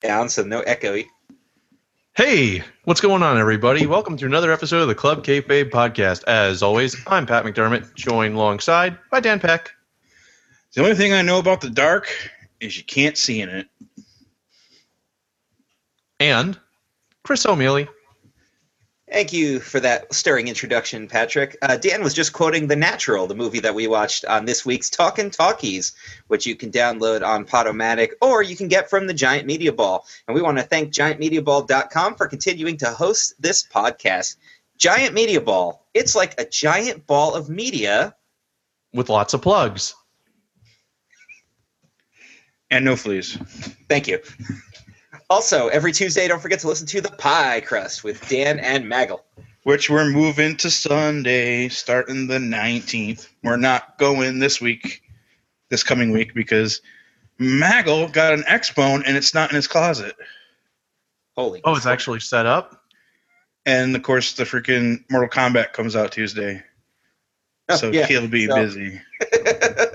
down so no echoey. Hey, what's going on, everybody? Welcome to another episode of the Club Kayfabe podcast. As always, I'm Pat McDermott, joined alongside by Dan Peck. The only thing I know about the dark is you can't see in it. And Chris O'Mealy. Thank you for that stirring introduction, Patrick. Uh, Dan was just quoting The Natural, the movie that we watched on this week's Talkin' Talkies, which you can download on Podomatic or you can get from the Giant Media Ball. And we want to thank giantmediaball.com for continuing to host this podcast. Giant Media Ball, it's like a giant ball of media. With lots of plugs. And no fleas. Thank you. Also, every Tuesday, don't forget to listen to The Pie Crust with Dan and Maggle. Which we're moving to Sunday, starting the 19th. We're not going this week, this coming week, because Maggle got an X Bone and it's not in his closet. Holy. Oh, it's actually set up? And of course, the freaking Mortal Kombat comes out Tuesday. Oh, so yeah. he'll be So- busy.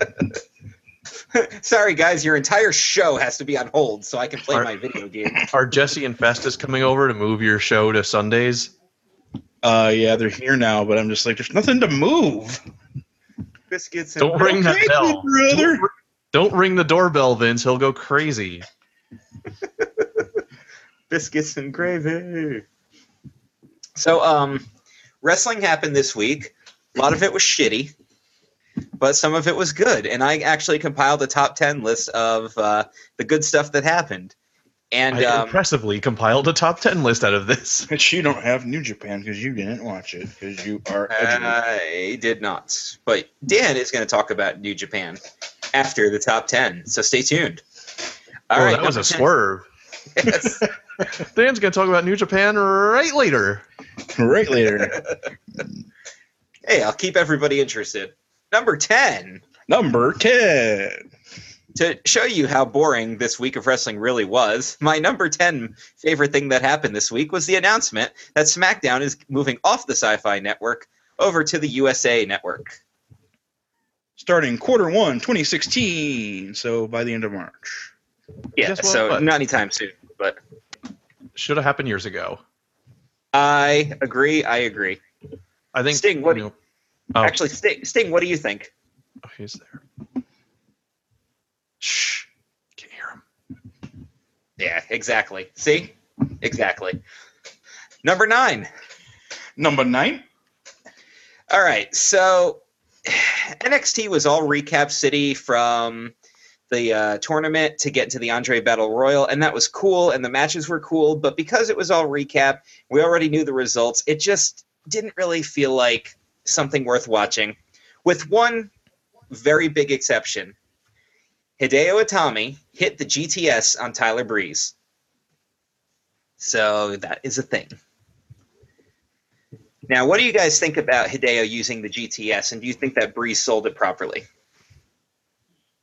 Sorry, guys, your entire show has to be on hold so I can play Are- my video game. Are Jesse and Festus coming over to move your show to Sundays? Uh, yeah, they're here now, but I'm just like, there's nothing to move. Biscuits and Don't ring that bell. brother. Don't, don't ring the doorbell, Vince. He'll go crazy. biscuits and gravy. So, um, wrestling happened this week. A lot of it was shitty, but some of it was good. And I actually compiled a top ten list of uh, the good stuff that happened. And I um, impressively compiled a top 10 list out of this. But you don't have New Japan because you didn't watch it because you are edgy. I did not. But Dan is going to talk about New Japan after the top ten. So stay tuned. All oh, right, that was a 10. swerve. Yes. Dan's going to talk about New Japan right later. right later. hey, I'll keep everybody interested. Number ten. Number 10. to show you how boring this week of wrestling really was, my number 10 favorite thing that happened this week was the announcement that SmackDown is moving off the Sci Fi Network over to the USA Network. Starting quarter one, 2016. So by the end of March. Yeah, Guess so What? not anytime soon, but Should have happened years ago. I agree. I agree. I think. Sting, what- you know- oh, Actually, Sting, Sting, what do you think? oh, he's there. Shh. Can't hear him. Yeah, exactly. See? Exactly. Number nine. Number nine. All right, so NXT was all recap city from the uh, tournament to get to the Andre Battle Royal, and that was cool, and the matches were cool. But because it was all recap, we already knew the results. It just didn't really feel like something worth watching, with one very big exception. Hideo Itami hit the GTS on Tyler Breeze. So that is a thing. Now, what do you guys think about Hideo using the GTS, and do you think that Breeze sold it properly?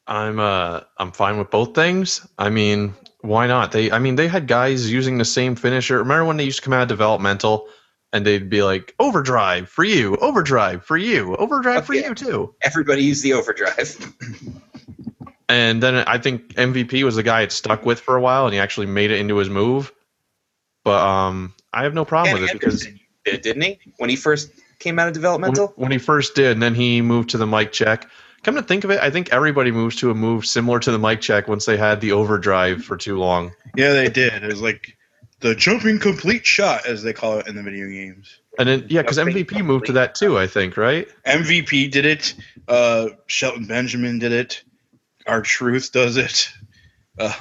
I'm uh I'm fine with both things. I mean, why not? They I mean they had guys using the same finisher. Remember when they used to come out of developmental and they'd be like overdrive for you, overdrive for you, overdrive for Okay. you too. Everybody used the overdrive. And then I think MVP was the guy it stuck with for a while and he actually made it into his move. But um I have no problem Dan with it because did, didn't he? When he first came out of when, developmental? when he first did, and then he moved to the mic check. Come to think of it, I think everybody moves to a move similar to the mic check once they had the overdrive for too long. Yeah, they did. It was like the jumping complete shot, as they call it in the video games. And then yeah, because MVP moved to that too, I think, right? MVP did it. Uh, Shelton Benjamin did it. R-Truth does it. Uh,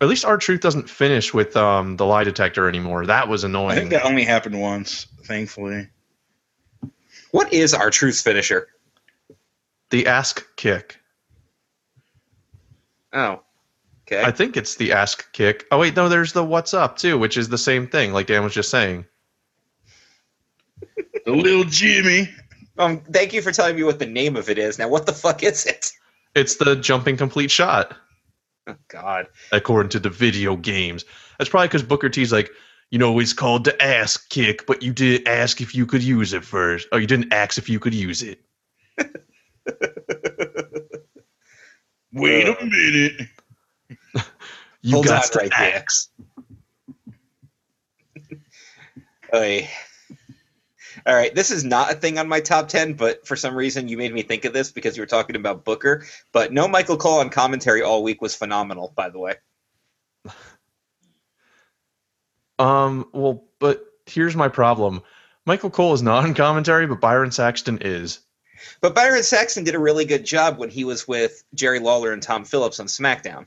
At least R-Truth doesn't finish with um, the lie detector anymore. That was annoying. I think that only happened once, thankfully. What is R-Truth finisher? the ask kick. Oh, okay. I think it's the ask kick. Oh wait, no, there's the what's up too, which is the same thing, like Dan was just saying. The little Jimmy. um, thank you for telling me what the name of it is. Now, what the fuck is it? It's the jumping complete shot, Oh, God. according to the video games. That's probably because Booker T's like, you know, it's called the ask kick, but you didn't ask if you could use it first. Oh, you didn't ask if you could use it. Wait Uh. a minute. You Hold got to right ask. Oy. All right, this is not a thing on my top 10, but for some reason you made me think of this because you were talking about Booker. But no Michael Cole on commentary all week was phenomenal, by the way. Um, well, but here's my problem. Michael Cole is not on commentary, but Byron Saxton is. But Byron Saxton did a really good job when he was with Jerry Lawler and Tom Phillips on SmackDown.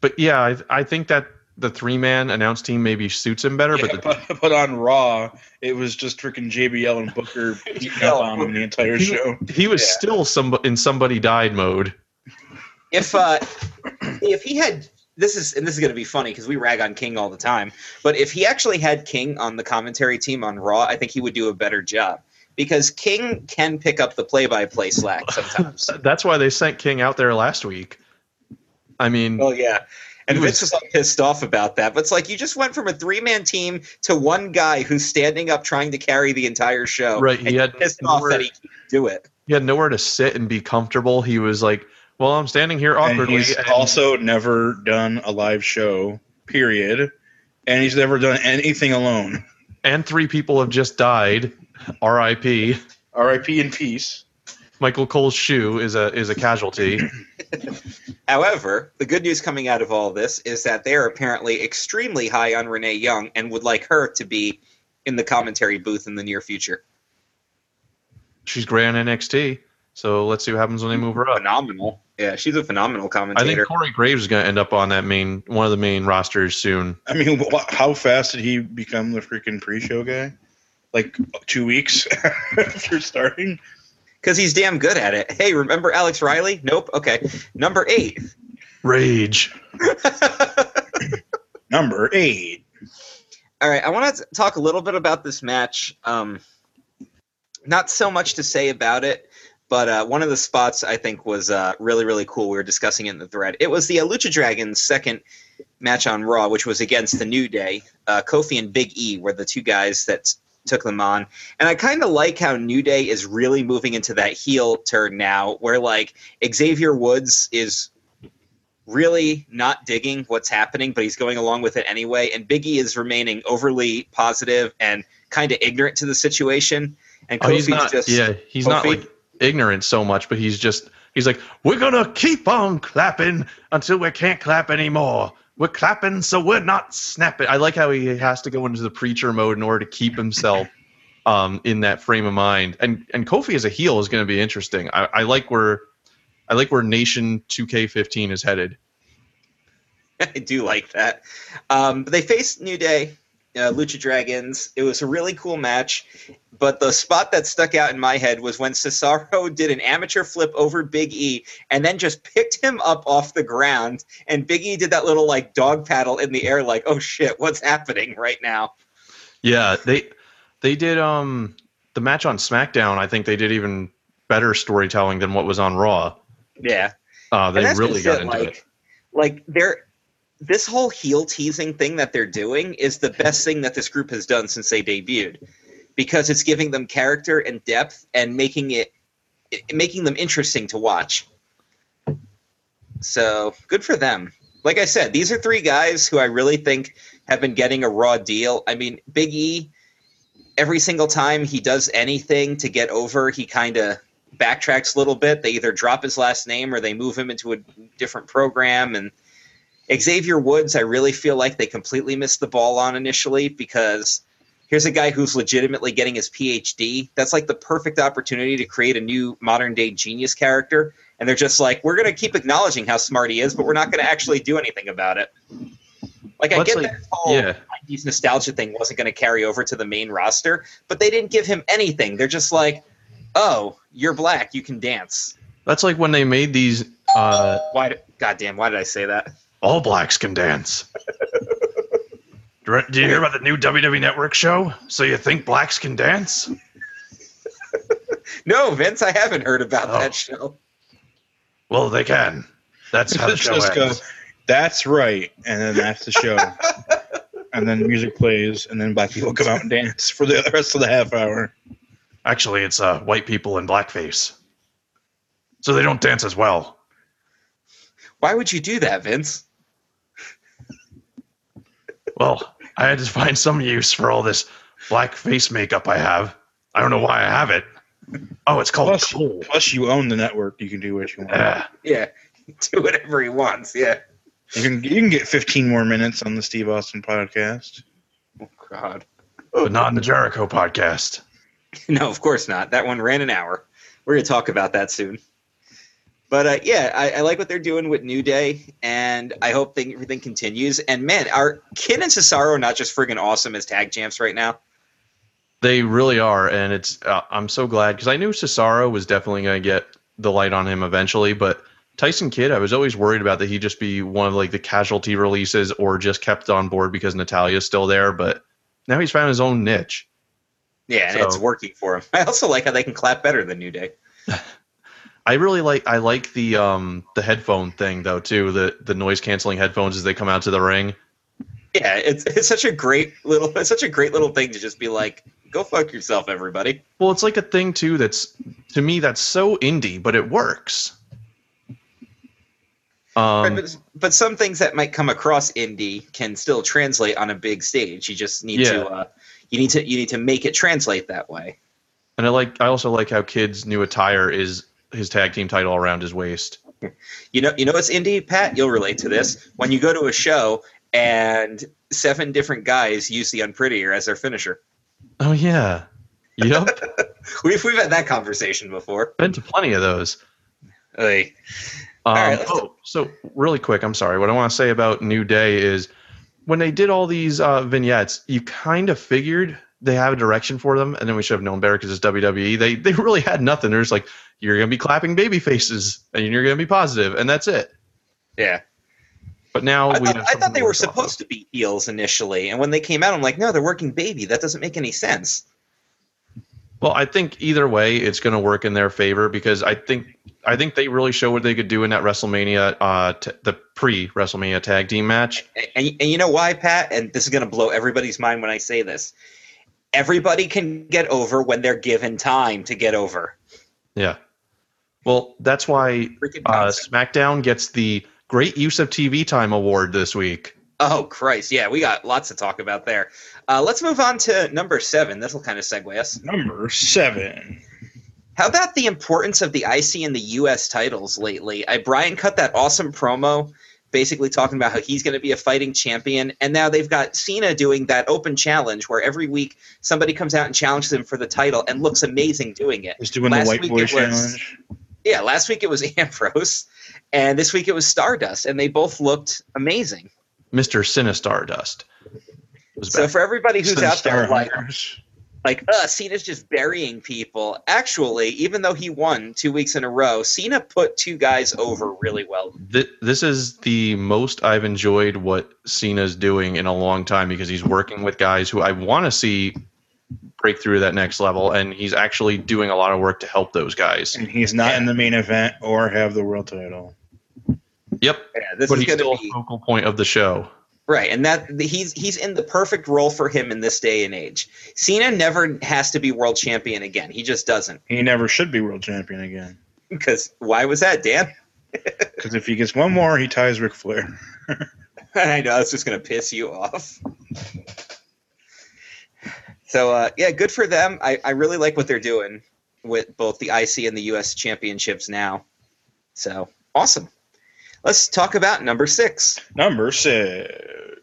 But yeah, I, I think that the three man announce team maybe suits him better. Yeah, but the, but, but on Raw, it was just freaking JBL and Booker beating Yeah. up on him the entire he, show. he was Yeah. still some in somebody died mode. If uh, if he had this is and this is going to be funny because we rag on King all the time, but if he actually had King on the commentary team on Raw, I think he would do a better job because King can pick up the play-by-play slack sometimes. That's why they sent King out there last week. I mean, Well, yeah. And He Vince was- was all pissed off about that. But it's like you just went from a three man team to one guy who's standing up trying to carry the entire show. Right, he had pissed off nowhere- that he can't do it. he had nowhere to sit and be comfortable. He was like, "Well, I'm standing here And awkwardly." he's and- also never done a live show, period. And he's never done anything alone. and three people have just died. R.I.P. R.I.P. in peace. Michael Cole's shoe is a is a casualty. However, the good news coming out of all this is that they're apparently extremely high on Renee Young and would like her to be in the commentary booth in the near future. She's great on NXT. So let's see what happens when they move her up. Phenomenal. Yeah, she's a phenomenal commentator. I think Corey Graves is going to end up on that main one of the main rosters soon. I mean, wh- how fast did he become the freaking pre-show guy? Like two weeks after starting. Because he's damn good at it. Hey, remember Alex Riley? Nope. Okay. Number eight. Rage. Number eight. All right, I want to talk a little bit about this match. Um, not so much to say about it, but uh, one of the spots I think was uh, really, really cool. We were discussing it in the thread. It was the uh, Lucha Dragons' second match on Raw, which was against the New Day. Uh, Kofi and Big E were the two guys that took them on. And I kind of like how New Day is really moving into that heel turn now, where like Xavier Woods is really not digging what's happening, but he's going along with it anyway. And Biggie is remaining overly positive and kind of ignorant to the situation. And Oh, he's not. just yeah, he's not like ignorant so much, but he's just. He's like, we're gonna keep on clapping until we can't clap anymore. We're clapping, so we're not snapping. I like how he has to go into the preacher mode in order to keep himself um, in that frame of mind. And and Kofi as a heel is going to be interesting. I, I like where I like where Nation 2K15 is headed. I do like that. Um, but they face New Day, uh, Lucha Dragons. It was a really cool match. But the spot that stuck out in my head was when Cesaro did an amateur flip over Big E and then just picked him up off the ground. And Big E did that little like dog paddle in the air, like, oh shit, what's happening right now? Yeah, they they did um the match on SmackDown. I think they did even better storytelling than what was on Raw. Yeah. Uh, they really got it, into like, it. Like they're this whole heel teasing thing that they're doing is the best mm-hmm. thing that this group has done since they debuted, because it's giving them character and depth and making it, it making them interesting to watch. So good for them. Like I said, these are three guys who I really think have been getting a raw deal. I mean, Big E, every single time he does anything to get over, he kind of backtracks a little bit. They either drop his last name or they move him into a different program. And Xavier Woods, I really feel like they completely missed the ball on initially because here's a guy who's legitimately getting his PhD. That's like the perfect opportunity to create a new modern day genius character. And they're just like, we're going to keep acknowledging how smart he is, but we're not going to actually do anything about it. Like, I Well, it's get like- that whole Yeah, 90s nostalgia thing wasn't going to carry over to the main roster, but they didn't give him anything. They're just like, oh, you're black, you can dance. that's like when they made these. Uh, Why? Did, goddamn, why did I say that? All blacks can dance. Did you hear about the new WWE Network show? So you think blacks can dance? No, Vince, I haven't heard about Oh. that show. Well, they can. That's how the show Just go, that's right. And then that's the show. and then music plays, and then black people come out and dance for the rest of the half hour. Actually, it's uh, white people in blackface, so they don't dance as well. Why would you do that, Vince? Well, I had to find some use for all this black face makeup I have. I don't know why I have it. Oh, it's called Plus, coal. plus, you own the network. You can do what you want. Yeah. Yeah, do whatever he wants. Yeah. You can you can get 15 more minutes on the Steve Austin podcast. Oh God. but not in the Jericho podcast. No, of course not. That one ran an hour. We're gonna talk about that soon. But uh, yeah, I, I like what they're doing with New Day, and I hope thing, everything continues. And man, are Kidd and Cesaro not just friggin' awesome as tag champs right now? They really are, and it's. Uh, I'm so glad because I knew Cesaro was definitely going to get the light on him eventually, but Tyson Kidd, I was always worried about that he'd just be one of like the casualty releases or just kept on board because Natalya's still there. But now he's found his own niche. Yeah, and So- it's working for him. I also like how they can clap better than New Day. I really like I like the um the headphone thing though too the the noise canceling headphones as they come out to the ring. Yeah, it's it's such a great little it's such a great little thing to just be like, go fuck yourself, everybody. Well, it's like a thing too that's to me that's so indie, but it works. Right, Um, but, but some things that might come across indie can still translate on a big stage. You just need Yeah. to uh, you need to you need to make it translate that way. and I like I also like how Kidd's new attire is his tag team title around his waist. You know, you know what's indie, Pat? You'll relate to this. When you go to a show and seven different guys use the unprettier as their finisher. Oh yeah, yep. We've we've had that conversation before. Been to plenty of those. Like, Um, right, oh, so really quick, I'm sorry. What I want to say about New Day is when they did all these uh, vignettes, you kind of figured they have a direction for them, and then we should have known better because it's WWE. They they really had nothing. They're just like, you're gonna be clapping baby faces, and you're gonna be positive, and that's it. yeah. But now I we thought, have I thought they were work of. supposed to be heels initially, and when they came out, I'm like, no, they're working baby. That doesn't make any sense. Well, I think either way, it's going to work in their favor because I think I think they really show what they could do in that WrestleMania, uh, t- the pre WrestleMania tag team match. And, and, and you know why, Pat? And this is going to blow everybody's mind when I say this. Everybody can get over when they're given time to get over. Yeah. Well, that's why uh. SmackDown gets the Great Use of TV Time award this week. Oh Christ! Yeah, we got lots to talk about there. Uh, let's move on to number seven. This will kind of segue us. Number seven. How about the importance of the IC and the US titles lately? I Brian cut that awesome promo, basically talking about how he's going to be a fighting champion, and now they've got Cena doing that open challenge where every week somebody comes out and challenges him for the title and looks amazing doing it. Is doing Last the white week boy it was- challenge. Yeah, last week it was Ambrose, and this week it was Stardust, and they both looked amazing. Mr. Sinistar Dust. So back. for everybody who's Instead of out there like Hunters. Like uh Cena's just burying people. Actually, even though he won two weeks in a row, Cena put two guys over really well. This is the most I've enjoyed what Cena's doing in a long time because he's working with guys who I want to see break through that next level, and he's actually doing a lot of work to help those guys. and he's not Yeah. in the main event or have the world title. Yep, Yeah, this but is he's still be a focal point of the show. Right, and that he's he's in the perfect role for him in this day and age. Cena never has to be world champion again. He just doesn't. He never should be world champion again. Because why was that, Dan? Because if he gets one more, he ties Ric Flair. I know it's just going to piss you off. So uh, yeah, good for them. I, I really like what they're doing with both the IC and the US championships now. So awesome. Let's talk about number six. Number six.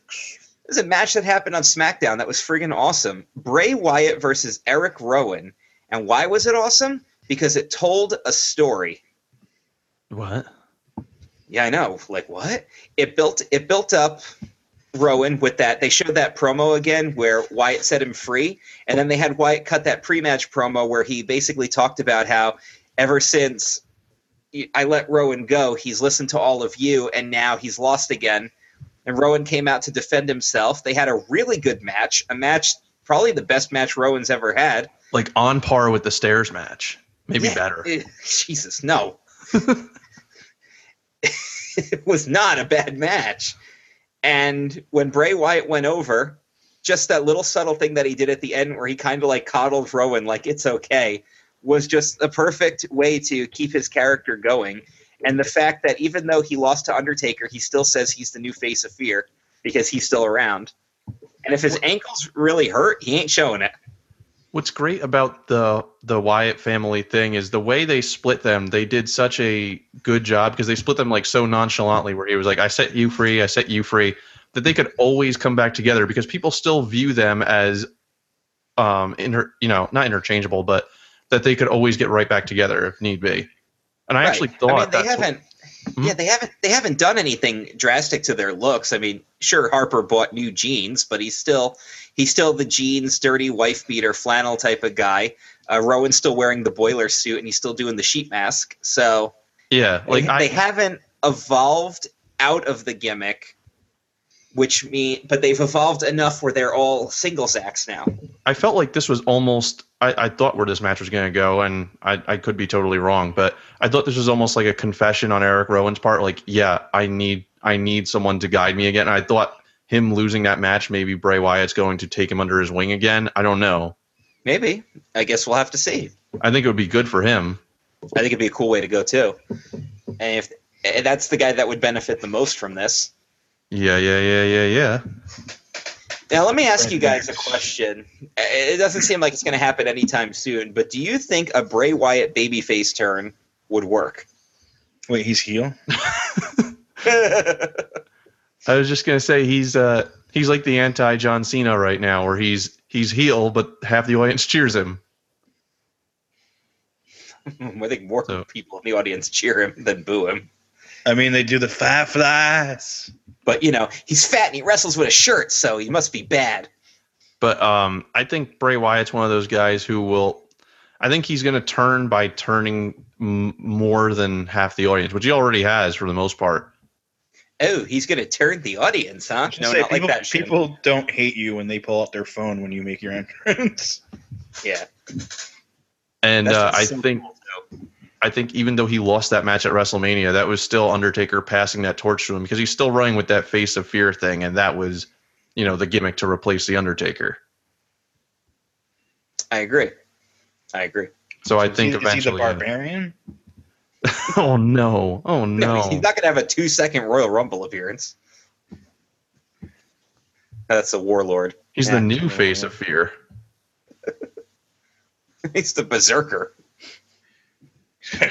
This is a match that happened on SmackDown that was friggin' awesome. Bray Wyatt versus Eric Rowan. And why was it awesome? Because it told a story. What? Yeah, I know. Like what? It built it built up Rowan with that. They showed that promo again where Wyatt set him free, and then they had Wyatt cut that pre-match promo where he basically talked about how ever since I let Rowan go, he's listened to all of you, and now he's lost again. And Rowan came out to defend himself. They had a really good match, a match probably the best match Rowan's ever had. Like on par with the stairs match, maybe Yeah, better. eh, Jesus, no. it was not a bad match. And when Bray Wyatt went over, just that little subtle thing that he did at the end where he kind of like coddled Rowan like it's okay was just a perfect way to keep his character going. And the fact that even though he lost to Undertaker, he still says he's the new face of fear because he's still around. And if his ankle's really hurt, he ain't showing it. What's great about the the Wyatt family thing is the way they split them. They did such a good job because they split them like so nonchalantly, where he was like, "I set you free, I set you free," that they could always come back together because people still view them as, um, inter, you know, not interchangeable, but that they could always get right back together if need be. And I Right. actually thought I mean, they haven't. Mhm. Yeah, they haven't. They haven't done anything drastic to their looks. I mean, sure, Harper bought new jeans, but he's still he's still the jeans, dirty wife beater, flannel type of guy. Uh, Rowan's still wearing the boiler suit, and he's still doing the sheet mask. So yeah, like they, I, they haven't evolved out of the gimmick, which mean, but they've evolved enough where they're all singles acts now. I felt like this was almost. I, I thought where this match was going to go, and I, I could be totally wrong, but I thought this was almost like a confession on Eric Rowan's part. Like, yeah, I need I need someone to guide me again. And I thought him losing that match, maybe Bray Wyatt's going to take him under his wing again. I don't know. Maybe. I guess we'll have to see. I think it would be good for him. I think it'd be a cool way to go too. And if and that's the guy that would benefit the most from this. Yeah, yeah, yeah, yeah, yeah. Now, let me ask you guys a question. It doesn't seem like it's going to happen anytime soon, but do you think a Bray Wyatt babyface turn would work? Wait, he's heel. I was just gonna say he's uh he's like the anti John Cena right now, where he's he's heel, but half the audience cheers him. I think more So- people in the audience cheer him than boo him. I mean, they do the five flies. But you know, he's fat and he wrestles with a shirt, so he must be bad. But um, I think Bray Wyatt's one of those guys who will. I think he's going to turn by turning m- more than half the audience, which he already has for the most part. Oh, he's going to turn the audience, huh? No, say, not people, like that. Shin. people don't hate you when they pull out their phone when you make your entrance. yeah. And uh, I think cool, though. I think even though he lost that match at WrestleMania, that was still Undertaker passing that torch to him because he's still running with that face of fear thing, and that was, you know, the gimmick to replace the Undertaker. I agree. I agree. So I Is think he, is he the uh, barbarian? oh no! Oh No, no! he's not going to have a two second Royal Rumble appearance. That's a warlord. He's Yeah. the new face of fear. he's the berserker.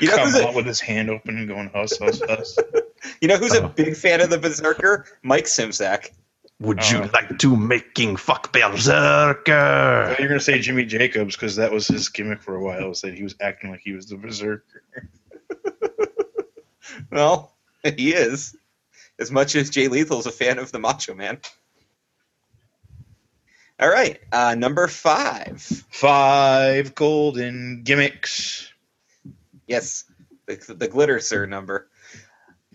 You know Come who's a- with his hand open and going huss huss huss. You know who's Oh. a big fan of the berserker? Mike Simzak. Would Oh. you like to making fuck berserker? You're gonna say Jimmy Jacobs because that was his gimmick for a while. Was that he was acting like he was the berserker? Well, he is. As much as Jay Lethal's a fan of the Macho Man. All right, uh, number five. Five golden gimmicks. Yes, the, the glitter sir number.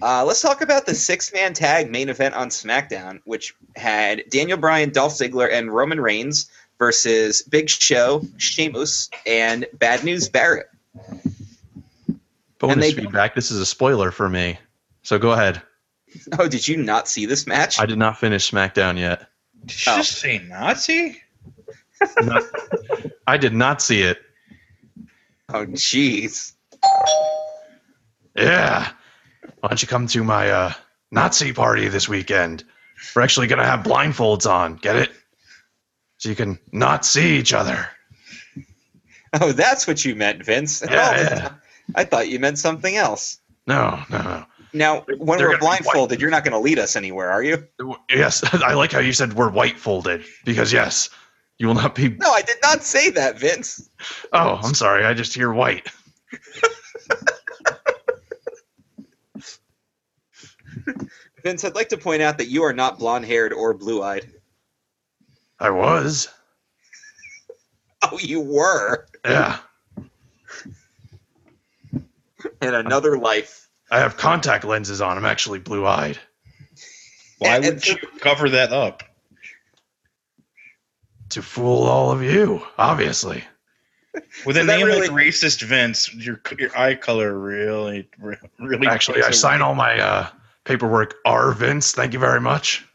Uh, let's talk about the six man tag main event on SmackDown, which had Daniel Bryan, Dolph Ziggler, and Roman Reigns versus Big Show, Sheamus, and Bad News Barrett. Bonus they- feedback. This is a spoiler for me. So go ahead. Oh, did you not see this match? I did not finish SmackDown yet. Did you Oh. just say Nazi? Not- I did not see it. oh, jeez. Yeah. Why don't you come to my uh, Nazi party this weekend? We're actually gonna have blindfolds on. Get it? So you can not see each other. Oh, that's what you meant, Vince. Yeah, yeah. I thought you meant something else. No, no, no. Now, when They're we're blindfolded, you're not going to lead us anywhere, are you? Yes, I like how you said we're white folded because yes, you will not be. No, I did not say that, Vince. Oh, I'm sorry. I just hear white. Vince, I'd like to point out that you are not blonde haired or blue eyed. I was. Oh, you were Yeah. in another life. I have contact lenses on. I'm actually blue eyed. Why And- would and- you cover that up? To fool all of you, obviously. With a So that name really- like racist Vince, your your eye color really, really. Actually, I plays a- sign all my uh, paperwork R Vince. Thank you very much.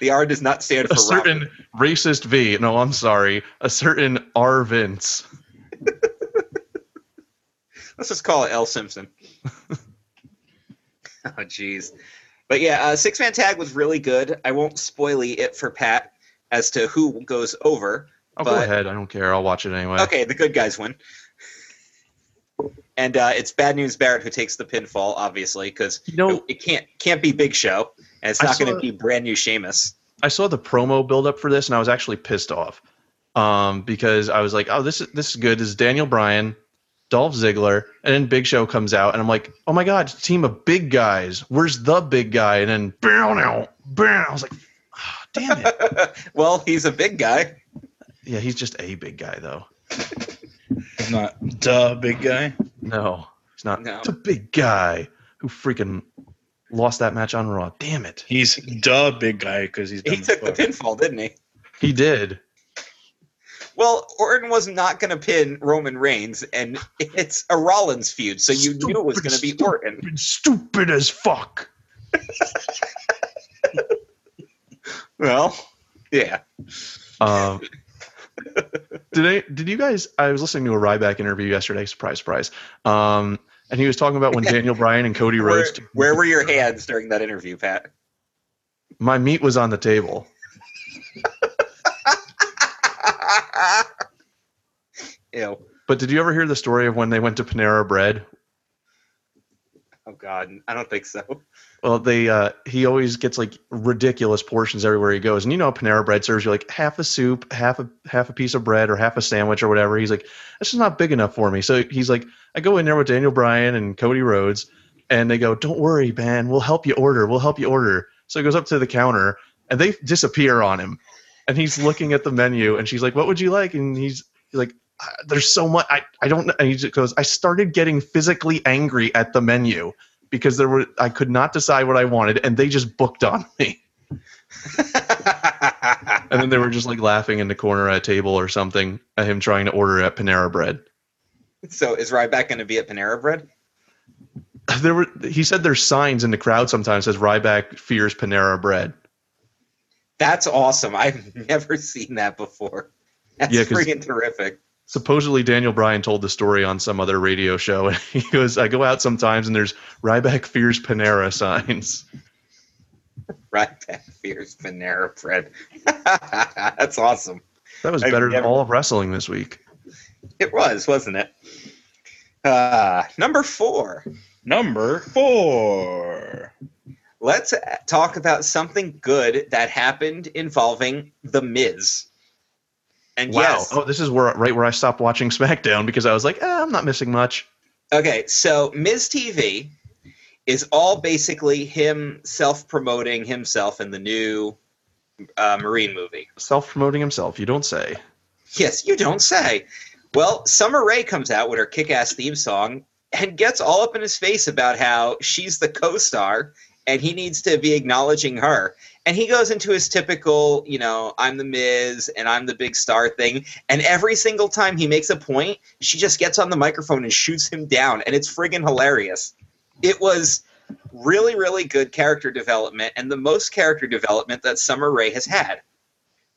The R does not stand for A certain Robert. racist V. No, I'm sorry. A certain R Vince. Let's just call it L Simpson. oh, jeez. But yeah, uh, six man tag was really good. I won't spoily it for Pat as to who goes over. I'll go ahead. I don't care. I'll watch it anyway. Okay, the good guys win. And uh, it's Bad News Barrett who takes the pinfall, obviously, because You know, it can't can't be Big Show, and it's not going to be brand new Sheamus. I saw the promo build up for this, and I was actually pissed off um, because I was like, "Oh, this is this is good." This is Daniel Bryan, Dolph Ziggler, and then Big Show comes out, and I'm like, "Oh my god, team of big guys. Where's the big guy?" And then bam, now, bam. I was like, "Ah, "Damn it!" well, he's a big guy. yeah, he's just a big guy, though. He's not the big guy. No, he's not No. the big guy who freaking lost that match on Raw. Damn it, He's the big guy because he's He dumb as took the pinfall, didn't he? he did. Well, Orton was not going to pin Roman Reigns, and it's a Rollins feud, so you knew it was going to be Stupid, Orton. Stupid, stupid as fuck. Well, yeah. Um, did I, did you guys? I was listening to a Ryback interview yesterday. Surprise, surprise. Um, and he was talking about when Daniel Bryan and Cody Where, where were your hands during that interview, Pat? My meat was on the table. Ew. But did you ever hear the story of when they went to Panera Bread? Oh God, I don't think so. Well, they uh, he always gets like ridiculous portions everywhere he goes, and you know Panera Bread serves you like half a soup, half a half a piece of bread, or half a sandwich or whatever. He's like, this is not big enough for me. So he's like, I go in there with Daniel Bryan and Cody Rhodes, and they go, don't worry, man, we'll help you order, we'll help you order. So he goes up to the counter, and they disappear on him, and he's looking at the menu, and she's like, what would you like? And he's like. "Ah, There's so much I, I don't. And he just goes, I started getting physically angry at the menu because there were I could not decide what I wanted, and they just booked on me. And then they were just like laughing in the corner at a table or something at him trying to order at Panera Bread. so is Ryback going to be at Panera Bread? There were he said there's signs in the crowd sometimes says Ryback fears Panera Bread. That's awesome. I've never seen that before. That's Yeah, freaking terrific. Supposedly Daniel Bryan told the story on some other radio show, and he goes, "I go out sometimes and there's Ryback fears Panera signs." Ryback fears Panera Bread. That's awesome. That was better never- than all of wrestling this week. It was, wasn't it? Uh, number four. Number four. Let's talk about something good that happened involving The Miz. And Wow! yes, Oh, this is where right where I stopped watching SmackDown because I was like, eh, I'm not missing much. Okay, so Miz TV is all basically him self promoting himself in the new uh, Marine movie. Self promoting himself, you don't say. Yes, you don't say. Well, Summer Rae comes out with her kick ass theme song and gets all up in his face about how she's the co star and he needs to be acknowledging her. And he goes into his typical, you know, I'm the Miz and I'm the big star thing. And every single time he makes a point, she just gets on the microphone and shoots him down. And it's friggin' hilarious. It was really, really good character development and the most character development that Summer Rae has had.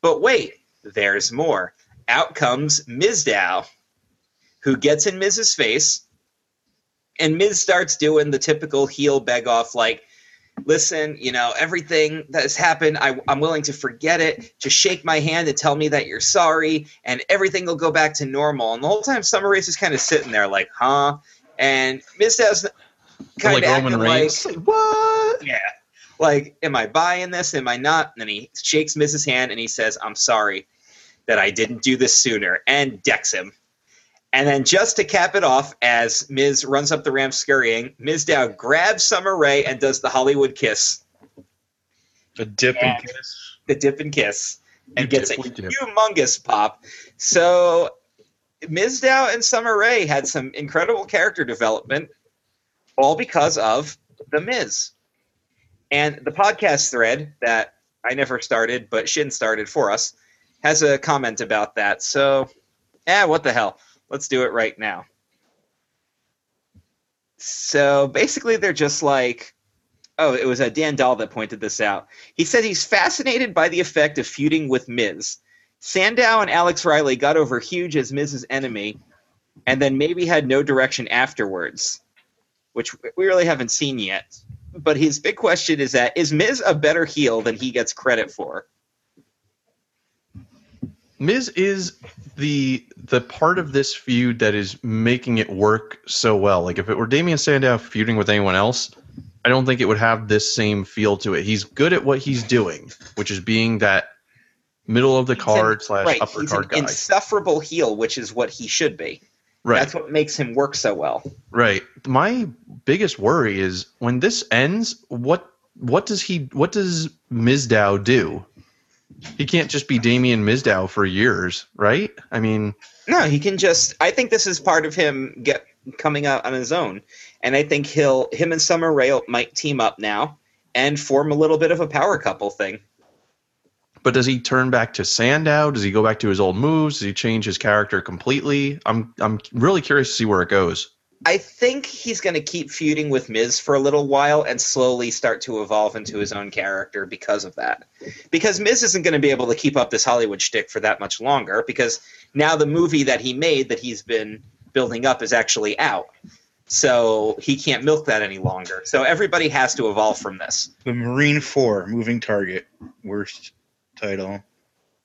But wait, there's more. Out comes Mizdow, who gets in Miz's face, and Miz starts doing the typical heel beg off, like, listen, you know, everything that has happened, I, I'm willing to forget it. Just shake my hand and tell me that you're sorry, and everything will go back to normal. And the whole time, Summer Rae's just kind of sitting there, like, huh? And Mizdow's kind like of Roman acting Reigns. like, what? yeah. Like, am I buying this? Am I not? And then he shakes Miz's hand and he says, I'm sorry that I didn't do this sooner, and decks him. And then just to cap it off, as Miz runs up the ramp scurrying, Mizdow grabs Summer Rae and does the Hollywood kiss, The dip and Yeah. kiss. the dip and kiss, and You gets a dip, humongous pop. So Mizdow and Summer Rae had some incredible character development, all because of The Miz. And the podcast thread that I never started, but Shin started for us, has a comment about that. So, eh, what the hell? Let's do it right now. So basically, they're just like, oh, it was a Dan Dahl that pointed this out. He said he's fascinated by the effect of feuding with Miz. Sandow and Alex Riley got over huge as Miz's enemy, and then maybe had no direction afterwards, which we really haven't seen yet. but his big question is that is Miz a better heel than he gets credit for? Miz is the the part of this feud that is making it work so well. Like if it were Damien Sandow feuding with anyone else, I don't think it would have this same feel to it. He's good at what he's doing, which is being that middle of the card an- slash right, upper he's card an guy. insufferable heel, which is what he should be. right. That's what makes him work so well. Right. My biggest worry is when this ends, what what does he what does Mizdow do? He can't just be Damien Mizdow for years, right? I mean, No, he can just. I think this is part of him get coming out on his own, and I think he'll him and Summer Rae might team up now and form a little bit of a power couple thing. but does he turn back to Sandow? Does he go back to his old moves? Does he change his character completely? I'm I'm really curious to see where it goes. I think he's going to keep feuding with Miz for a little while and slowly start to evolve into his own character because of that. Because Miz isn't going to be able to keep up this Hollywood shtick for that much longer because now the movie that he made that he's been building up is actually out. So he can't milk that any longer. So everybody has to evolve from this. The Marine Four moving target, worst title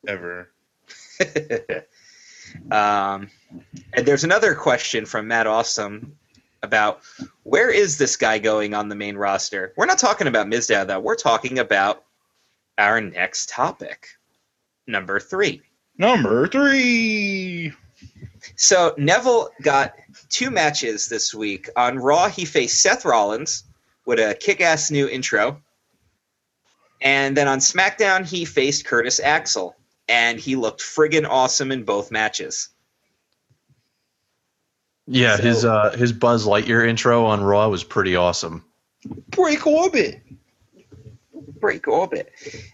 ever. um, and there's another question from Matt Awesome about where is this guy going on the main roster? We're not talking about Mizdow though. We're talking about our next topic, number three. Number three. So Neville got two matches this week. On Raw, he faced Seth Rollins with a kick-ass new intro, and then on SmackDown, he faced Curtis Axel, and he looked friggin' awesome in both matches. Yeah, So- his uh his Buzz Lightyear intro on Raw was pretty awesome. Break orbit. break orbit.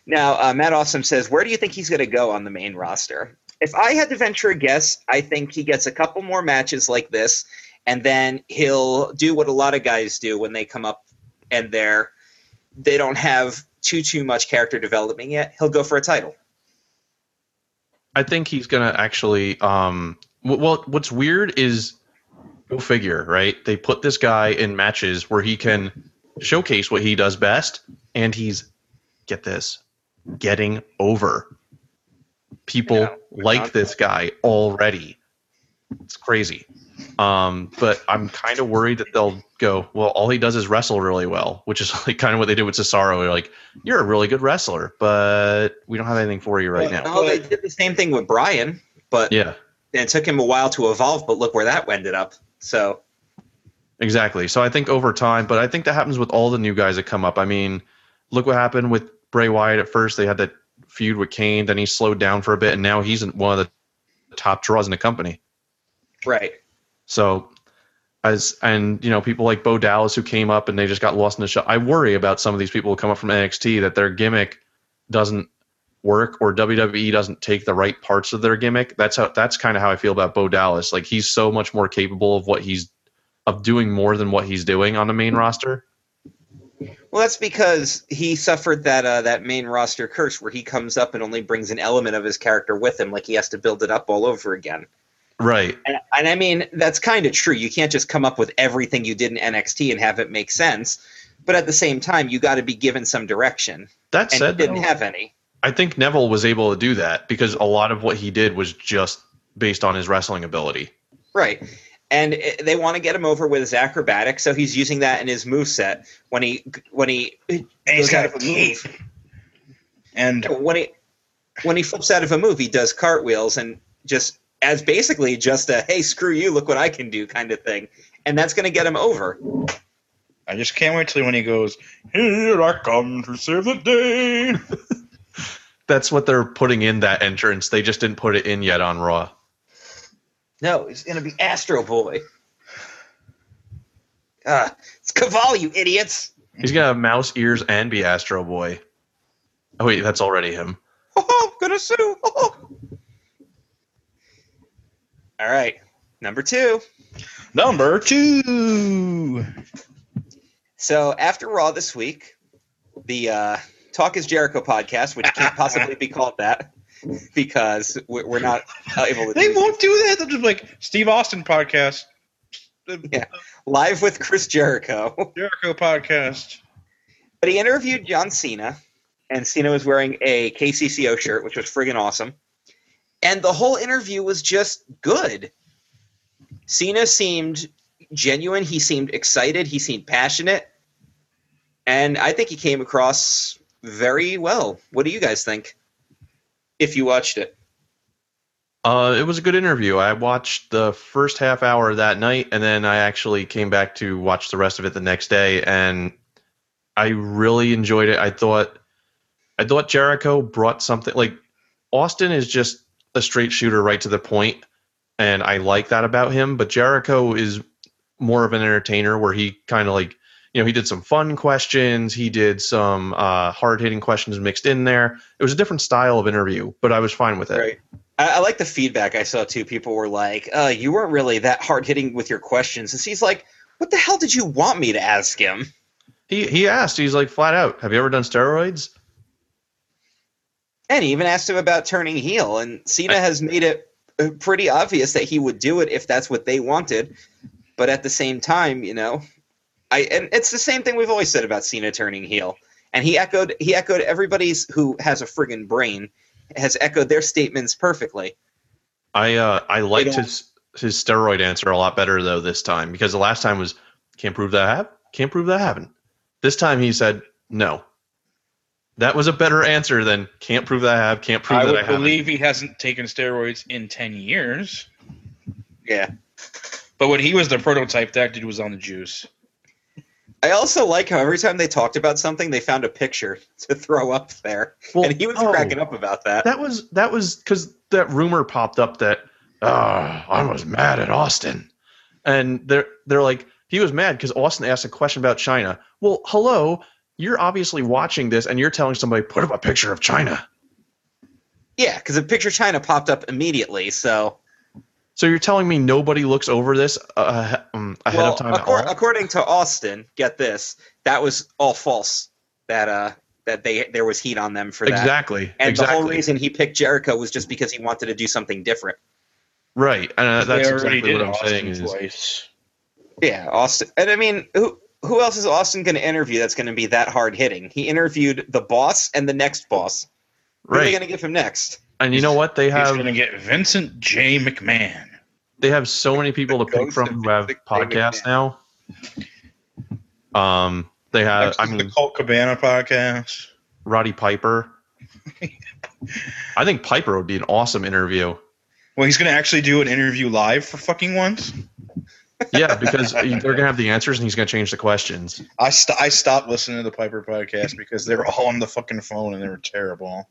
Now, uh, Matt Awesome says, where do you think he's going to go on the main roster? If I had to venture a guess, I think he gets a couple more matches like this, and then he'll do what a lot of guys do when they come up and they're they don't have too too much character development yet. He'll go for a title. I think he's gonna actually. Um, w- well, what's weird is, go figure, right? They put this guy in matches where he can showcase what he does best, and he's get this, getting over. People Yeah, like this guy already. It's crazy. Um, but I'm kind of worried that they'll go, well, all he does is wrestle really well, which is like kind of what they did with Cesaro. They're like, you're a really good wrestler, but we don't have anything for you right Well, now. Oh, they did the same thing with Bryan, but Yeah. it took him a while to evolve. But look where that ended up. So Exactly. So I think over time, but I think that happens with all the new guys that come up. I mean, look what happened with Bray Wyatt at first. They had that feud with Kane, then he slowed down for a bit, and now he's one of the top draws in the company. right. So as and you know, people like Bo Dallas who came up and they just got lost in the show. I worry about some of these people who come up from NXT that their gimmick doesn't work or WWE doesn't take the right parts of their gimmick. That's how that's kind of how I feel about Bo Dallas. Like he's so much more capable of what he's of doing more than what he's doing on the main roster. Well, that's because he suffered that uh, that main roster curse where he comes up and only brings an element of his character with him, like he has to build it up all over again. Right. And, and I mean, that's kind of true. You can't just come up with everything you did in NXT and have it make sense. But at the same time, you got to be given some direction, That and he said, didn't though, have any. I think Neville was able to do that because a lot of what he did was just based on his wrestling ability. Right. And it, they want to get him over with his acrobatics, so he's using that in his move set when he when he And he's goes got out a of a move. And when he when he flips out of a move, he does cartwheels and just as basically just a hey screw you look what I can do kind of thing, and that's going to get him over. I just can't wait till when he goes, Here I come to save the day. That's what they're putting in that entrance. They just didn't put it in yet on Raw. No, he's going to be Astro Boy. Ah, it's Caval, you idiots! He's gonna have mouse ears and be Astro Boy. Oh wait, that's already him. Oh, I'm gonna sue! Oh. All right, number two. Number two. So after Raw this week, the uh, Talk is Jericho podcast, which can't possibly be called that because we- we're not able to. They do won't do that. They'll just be like Steve Austin podcast. Yeah. live with Chris Jericho. Jericho podcast. But he interviewed John Cena, and Cena was wearing a KCCO shirt, which was friggin' awesome. And the whole interview was just good. Cena seemed genuine. He seemed excited. He seemed passionate. And I think he came across very well. What do you guys think? If you watched it. Uh, it was a good interview. I watched the first half hour that night, and then I actually came back to watch the rest of it the next day, and I really enjoyed it. I thought, I thought Jericho brought something like Austin is just a straight shooter, right to the point, and I like that about him. But Jericho is more of an entertainer, where he kind of like, you know, he did some fun questions, he did some uh, hard hitting questions mixed in there. It was a different style of interview, but I was fine with it. Right. I, I like the feedback I saw too. People were like, uh, "You weren't really that hard hitting with your questions," and he's like, "What the hell did you want me to ask him?" He he asked, he's like flat out, "Have you ever done steroids?" And he even asked him about turning heel, and Cena has made it uh, pretty obvious that he would do it if that's what they wanted. But at the same time, you know, I and it's the same thing we've always said about Cena turning heel. And he echoed he echoed everybody's who has a friggin' brain has echoed their statements perfectly. I uh I liked his his steroid answer a lot better though this time because the last time was can't prove that I have can't prove that I haven't. This time he said no. That was a better answer than can't prove that I have, can't prove I that would I haven't. believe he hasn't taken steroids in 10 years. Yeah. But when he was the prototype, that dude was on the juice. I also like how every time they talked about something, they found a picture to throw up there, Well, and he was oh, cracking up about that. That was that was because that rumor popped up that uh, I was mad at Austin, and they're they're like he was mad because Austin asked a question about China. Well, hello, you're obviously watching this and you're telling somebody put up a picture of China. Yeah, because the picture of China popped up immediately. So So you're telling me nobody looks over this uh, um, ahead well, of time at accor- all? according to Austin, get this, that was all false. That uh, that they there was heat on them for that. Exactly. And exactly. the whole reason he picked Jericho was just because he wanted to do something different. Right. And uh, that's exactly what I'm Austin saying. Is. Yeah, Austin. And I mean, who who else is Austin going to interview that's going to be that hard hitting? He interviewed the boss and the next boss. What are they going to give him next? And you know what? They have. He's have going to get Vincent J. McMahon. they have so many people to pick from of who have podcasts now. Um, they have. Next I mean, the Colt Cabana podcast. Roddy Piper. I think Piper would be an awesome interview. Well, he's going to actually do an interview live for fucking once. Yeah, because they're gonna have the answers and he's gonna change the questions. I st- I stopped listening to the Piper podcast because they were all on the fucking phone and they were terrible.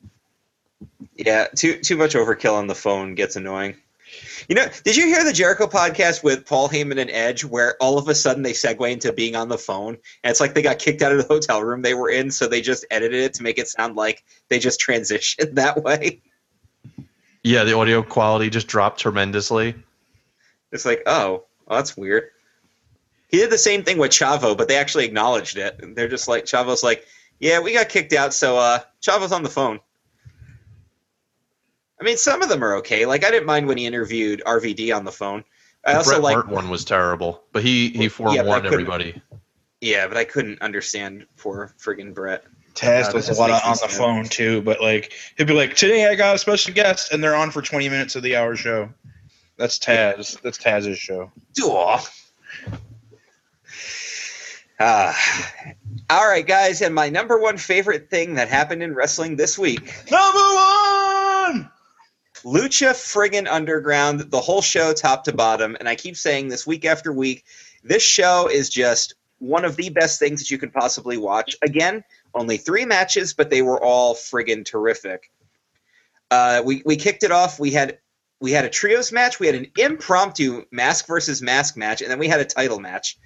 Yeah, too too much overkill on the phone gets annoying. You know, did you hear the Jericho podcast with Paul Heyman and Edge, where all of a sudden they segue into being on the phone, and it's like they got kicked out of the hotel room they were in, so they just edited it to make it sound like they just transitioned that way. Yeah, the audio quality just dropped tremendously. It's like, oh, well, that's weird. He did the same thing with Chavo, but they actually acknowledged it. They're just like Chavo's like, yeah, we got kicked out, so uh, Chavo's on the phone. I mean, some of them are okay. Like I didn't mind when he interviewed RVD on the phone. I The also Bret like, Hart one was terrible, but he he Yeah, but forewarned couldn't- everybody. yeah, but I couldn't understand for friggin' Bret. Taz does that a lot of on the sad. phone too, but like he'd be like, "Today I got a special guest," and they're on for twenty minutes of the hour show. That's Taz. That's Taz's show. Aw. Ah. All right, guys, and my number one favorite thing that happened in wrestling this week Number one. Lucha friggin' Underground, the whole show top to bottom. And I keep saying this week after week. This show is just one of the best things that you could possibly watch. Again, only three matches, but they were all friggin' terrific. Uh, we, we kicked it off. We had we had a trios match. We had an impromptu mask versus mask match, and then we had a title match.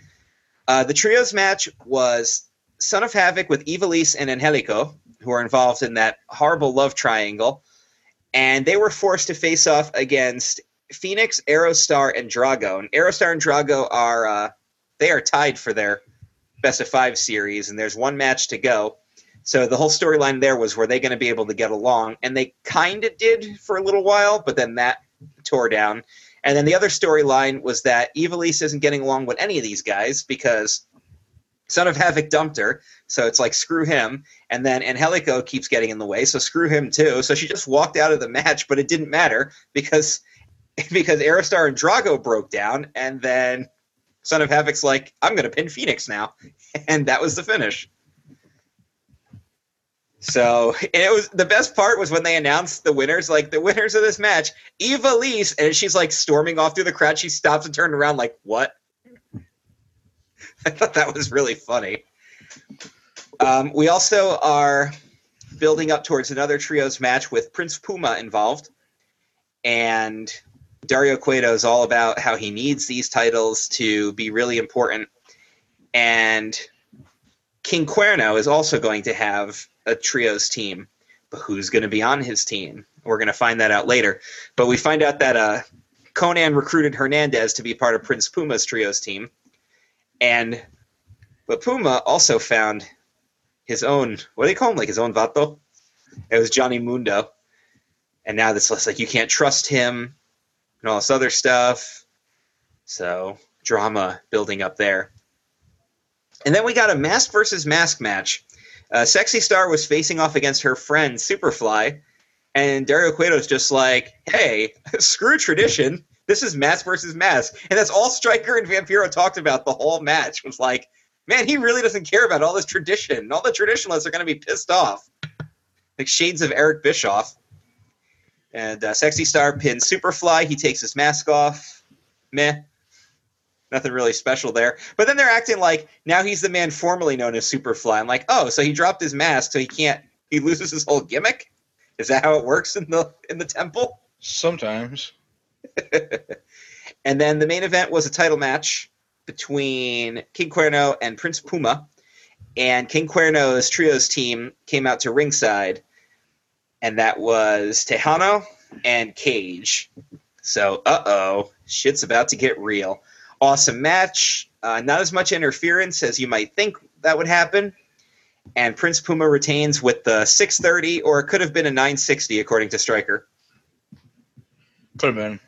Uh, the trios match was Son of Havoc with Ivelisse and Angelico, who are involved in that horrible love triangle and they were forced to face off against Phoenix, Aerostar, and Drago. And Aerostar and Drago are uh, they are tied for their best of five series, and there's one match to go. So the whole storyline there was were they going to be able to get along, and they kind of did for a little while, but then that tore down. And then the other storyline was that Ivelisse isn't getting along with any of these guys because Son of Havoc dumped her. So it's like screw him. And then Angelico keeps getting in the way, so screw him too. So she just walked out of the match, but it didn't matter because because Aerostar and Drago broke down, and then Son of Havoc's like, I'm gonna pin Phoenix now. And that was the finish. So it was the best part was when they announced the winners, like the winners of this match, Ivelisse, and she's like storming off through the crowd. She stops and turns around, like, what? I thought that was really funny. Um, we also are building up towards another trios match with Prince Puma involved. And Dario Cueto is all about how he needs these titles to be really important. And King Cuerno is also going to have a trios team, but who's going to be on his team? We're going to find that out later. But we find out that uh, Konnan recruited Hernandez to be part of Prince Puma's trios team, and but Puma also found his own what do they call him? Like his own vato. It was Johnny Mundo, and now this looks like you can't trust him and all this other stuff. So drama building up there. And then we got a mask versus mask match uh, Sexy Star was facing off against her friend Superfly, and Dario Cueto's just like, "Hey, screw tradition. This is mask versus mask," and that's all Striker and Vampiro talked about the whole match. Was like, man, he really doesn't care about all this tradition. All the traditionalists are going to be pissed off, like shades of Eric Bischoff. And uh, Sexy Star pins Superfly. He takes his mask off. Meh nothing really special there. But then they're acting like now he's the man formerly known as Superfly. I'm like, oh, so he dropped his mask, so he can't. He loses his whole gimmick. Is that how it works in the in the temple? Sometimes. and then the main event was a title match between King Cuerno and Prince Puma. And King Cuerno's trios team came out to ringside, and that was Tejano and Cage. So, uh oh, shit's about to get real awesome match. Uh, not as much interference as you might think that would happen. And Prince Puma retains with the 630, or it could have been a 960, according to Striker. Could have been.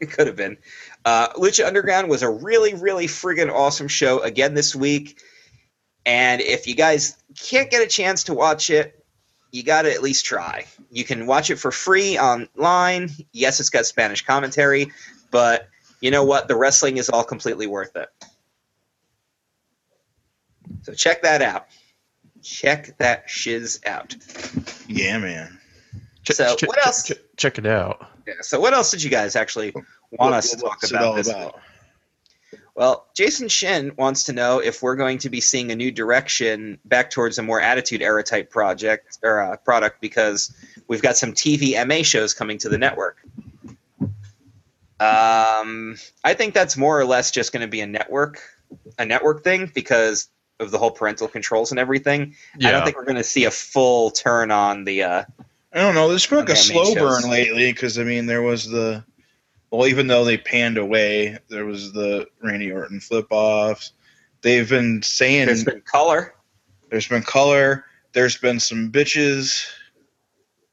It could have been. Uh, Lucha Underground was a really, really friggin' awesome show again this week. And if you guys can't get a chance to watch it, you got to at least try. You can watch it for free online. Yes, it's got Spanish commentary, but you know what? The wrestling is all completely worth it. So check that out. Check that shiz out. Yeah, man. so Ch- what else? ch- check it out. Yeah, so what else did you guys actually want What- us to talk about this about? Well, Jason Shin wants to know if we're going to be seeing a new direction back towards a more Attitude Era type project or uh, product because we've got some TV MA shows coming to the network. Um, I think that's more or less just going to be a network, a network thing because of the whole parental controls and everything. I don't think we're going to see a full turn on the. Uh, I don't know. There's been like a slow main shows. burn lately because I mean there was the well, even though they panned away, there was the Randy Orton flip offs. They've been saying there's been color. there's been color. There's been some bitches.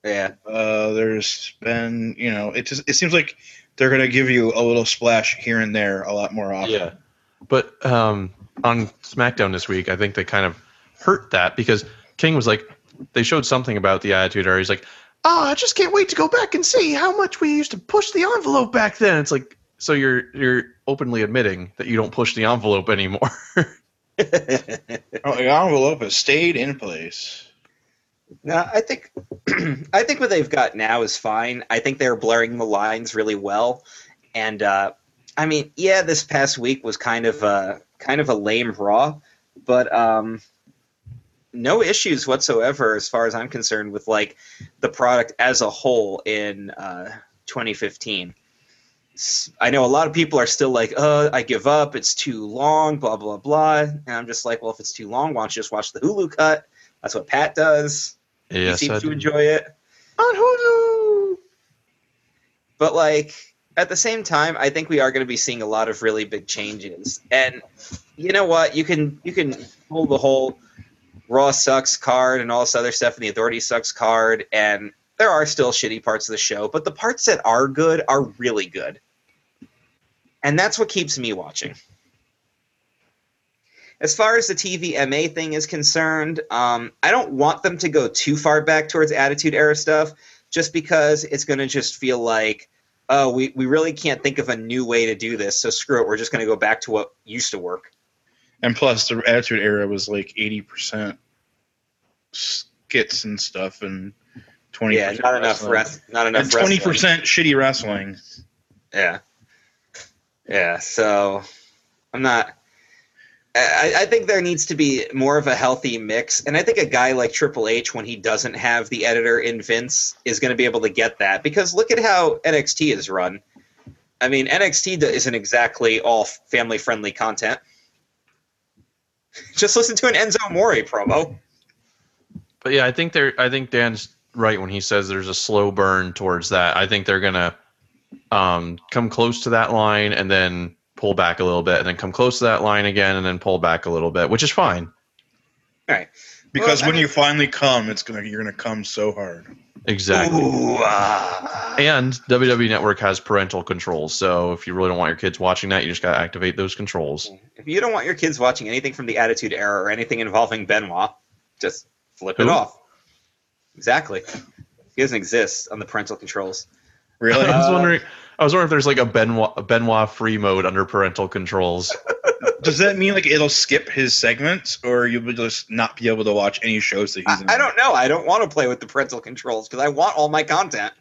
Yeah. Uh, there's been you know it just it seems like they're gonna give you a little splash here and there a lot more often. Yeah. But um, on SmackDown this week, I think they kind of hurt that because King was like, they showed something about the Attitude Era. He's like, oh, I just can't wait to go back and see how much we used to push the envelope back then. It's like, so you're you're openly admitting that you don't push the envelope anymore. Oh, the envelope has stayed in place. No, I think I think what they've got now is fine. I think they're blurring the lines really well, and uh, I mean, yeah, this past week was kind of a kind of a lame Raw, but um, no issues whatsoever as far as I'm concerned with like the product as a whole in uh, 2015. I know a lot of people are still like, "Uh, I give up. It's too long." Blah blah blah, and I'm just like, "Well, if it's too long, why don't you just watch the Hulu cut?" That's what Pat does he yes, seems I to do. enjoy it. on Hulu. But like at the same time, I think we are going to be seeing a lot of really big changes. And you know what? You can you can pull the whole Raw sucks card and all this other stuff, and the Authority sucks card, and there are still shitty parts of the show, but the parts that are good are really good. And that's what keeps me watching. As far as the TVMA thing is concerned, um, I don't want them to go too far back towards Attitude Era stuff, just because it's going to just feel like, oh, we, we really can't think of a new way to do this, so screw it. We're just going to go back to what used to work. And plus, the Attitude Era was like eighty percent skits and stuff, and twenty. Yeah, not enough rest, not enough. And twenty wrestling. percent shitty wrestling. Yeah. Yeah. So I'm not. I, I think there needs to be more of a healthy mix, and I think a guy like Triple H, when he doesn't have the editor in Vince, is going to be able to get that. Because look at how NXT is run. I mean, NXT isn't exactly all family-friendly content. Just listen to an Enzo Amore promo. But yeah, I think they're. I think Dan's right when he says there's a slow burn towards that. I think they're gonna um, come close to that line and then pull back a little bit, and then come close to that line again, and then pull back a little bit, which is fine. All right. Because Well, I when mean- you finally come, it's gonna you're gonna come so hard. Exactly. Ooh, ah. And WWE Network has parental controls, so if you really don't want your kids watching that, you just gotta activate those controls. If you don't want your kids watching anything from the Attitude Era or anything involving Benoit, just flip it off. Exactly. He doesn't exist on the parental controls. Really? I was Uh, wondering. I was wondering if there's like a Benoit, a Benoit free mode under parental controls. Does that mean like it'll skip his segments, or you will just not be able to watch any shows that he's I, in? I don't know. I don't want to play with the parental controls because I want all my content.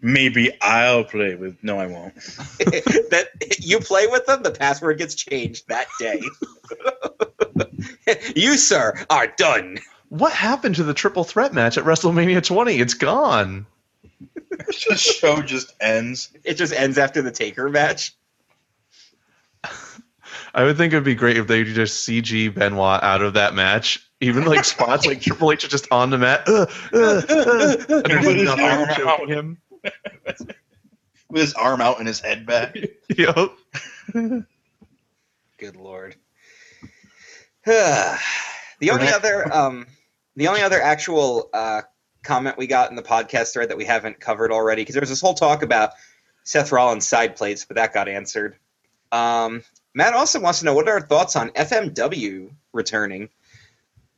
Maybe I'll play with. No, I won't. that you play with them, the password gets changed that day. you, sir, are done. What happened to the triple threat match at WrestleMania 20? It's gone. The show just ends. It just ends after the Taker match. I would think it would be great if they just CG Benoit out of that match. Even like spots like Triple H is just on the mat. Uh, uh, uh, and there's With his arm choking out. him. with his arm out and his head back. Yup. Good lord. the only other um the only other actual uh comment we got in the podcast thread that we haven't covered already because there was this whole talk about Seth Rollins side plates, but that got answered. Um Matt also wants to know what are our thoughts on FMW returning.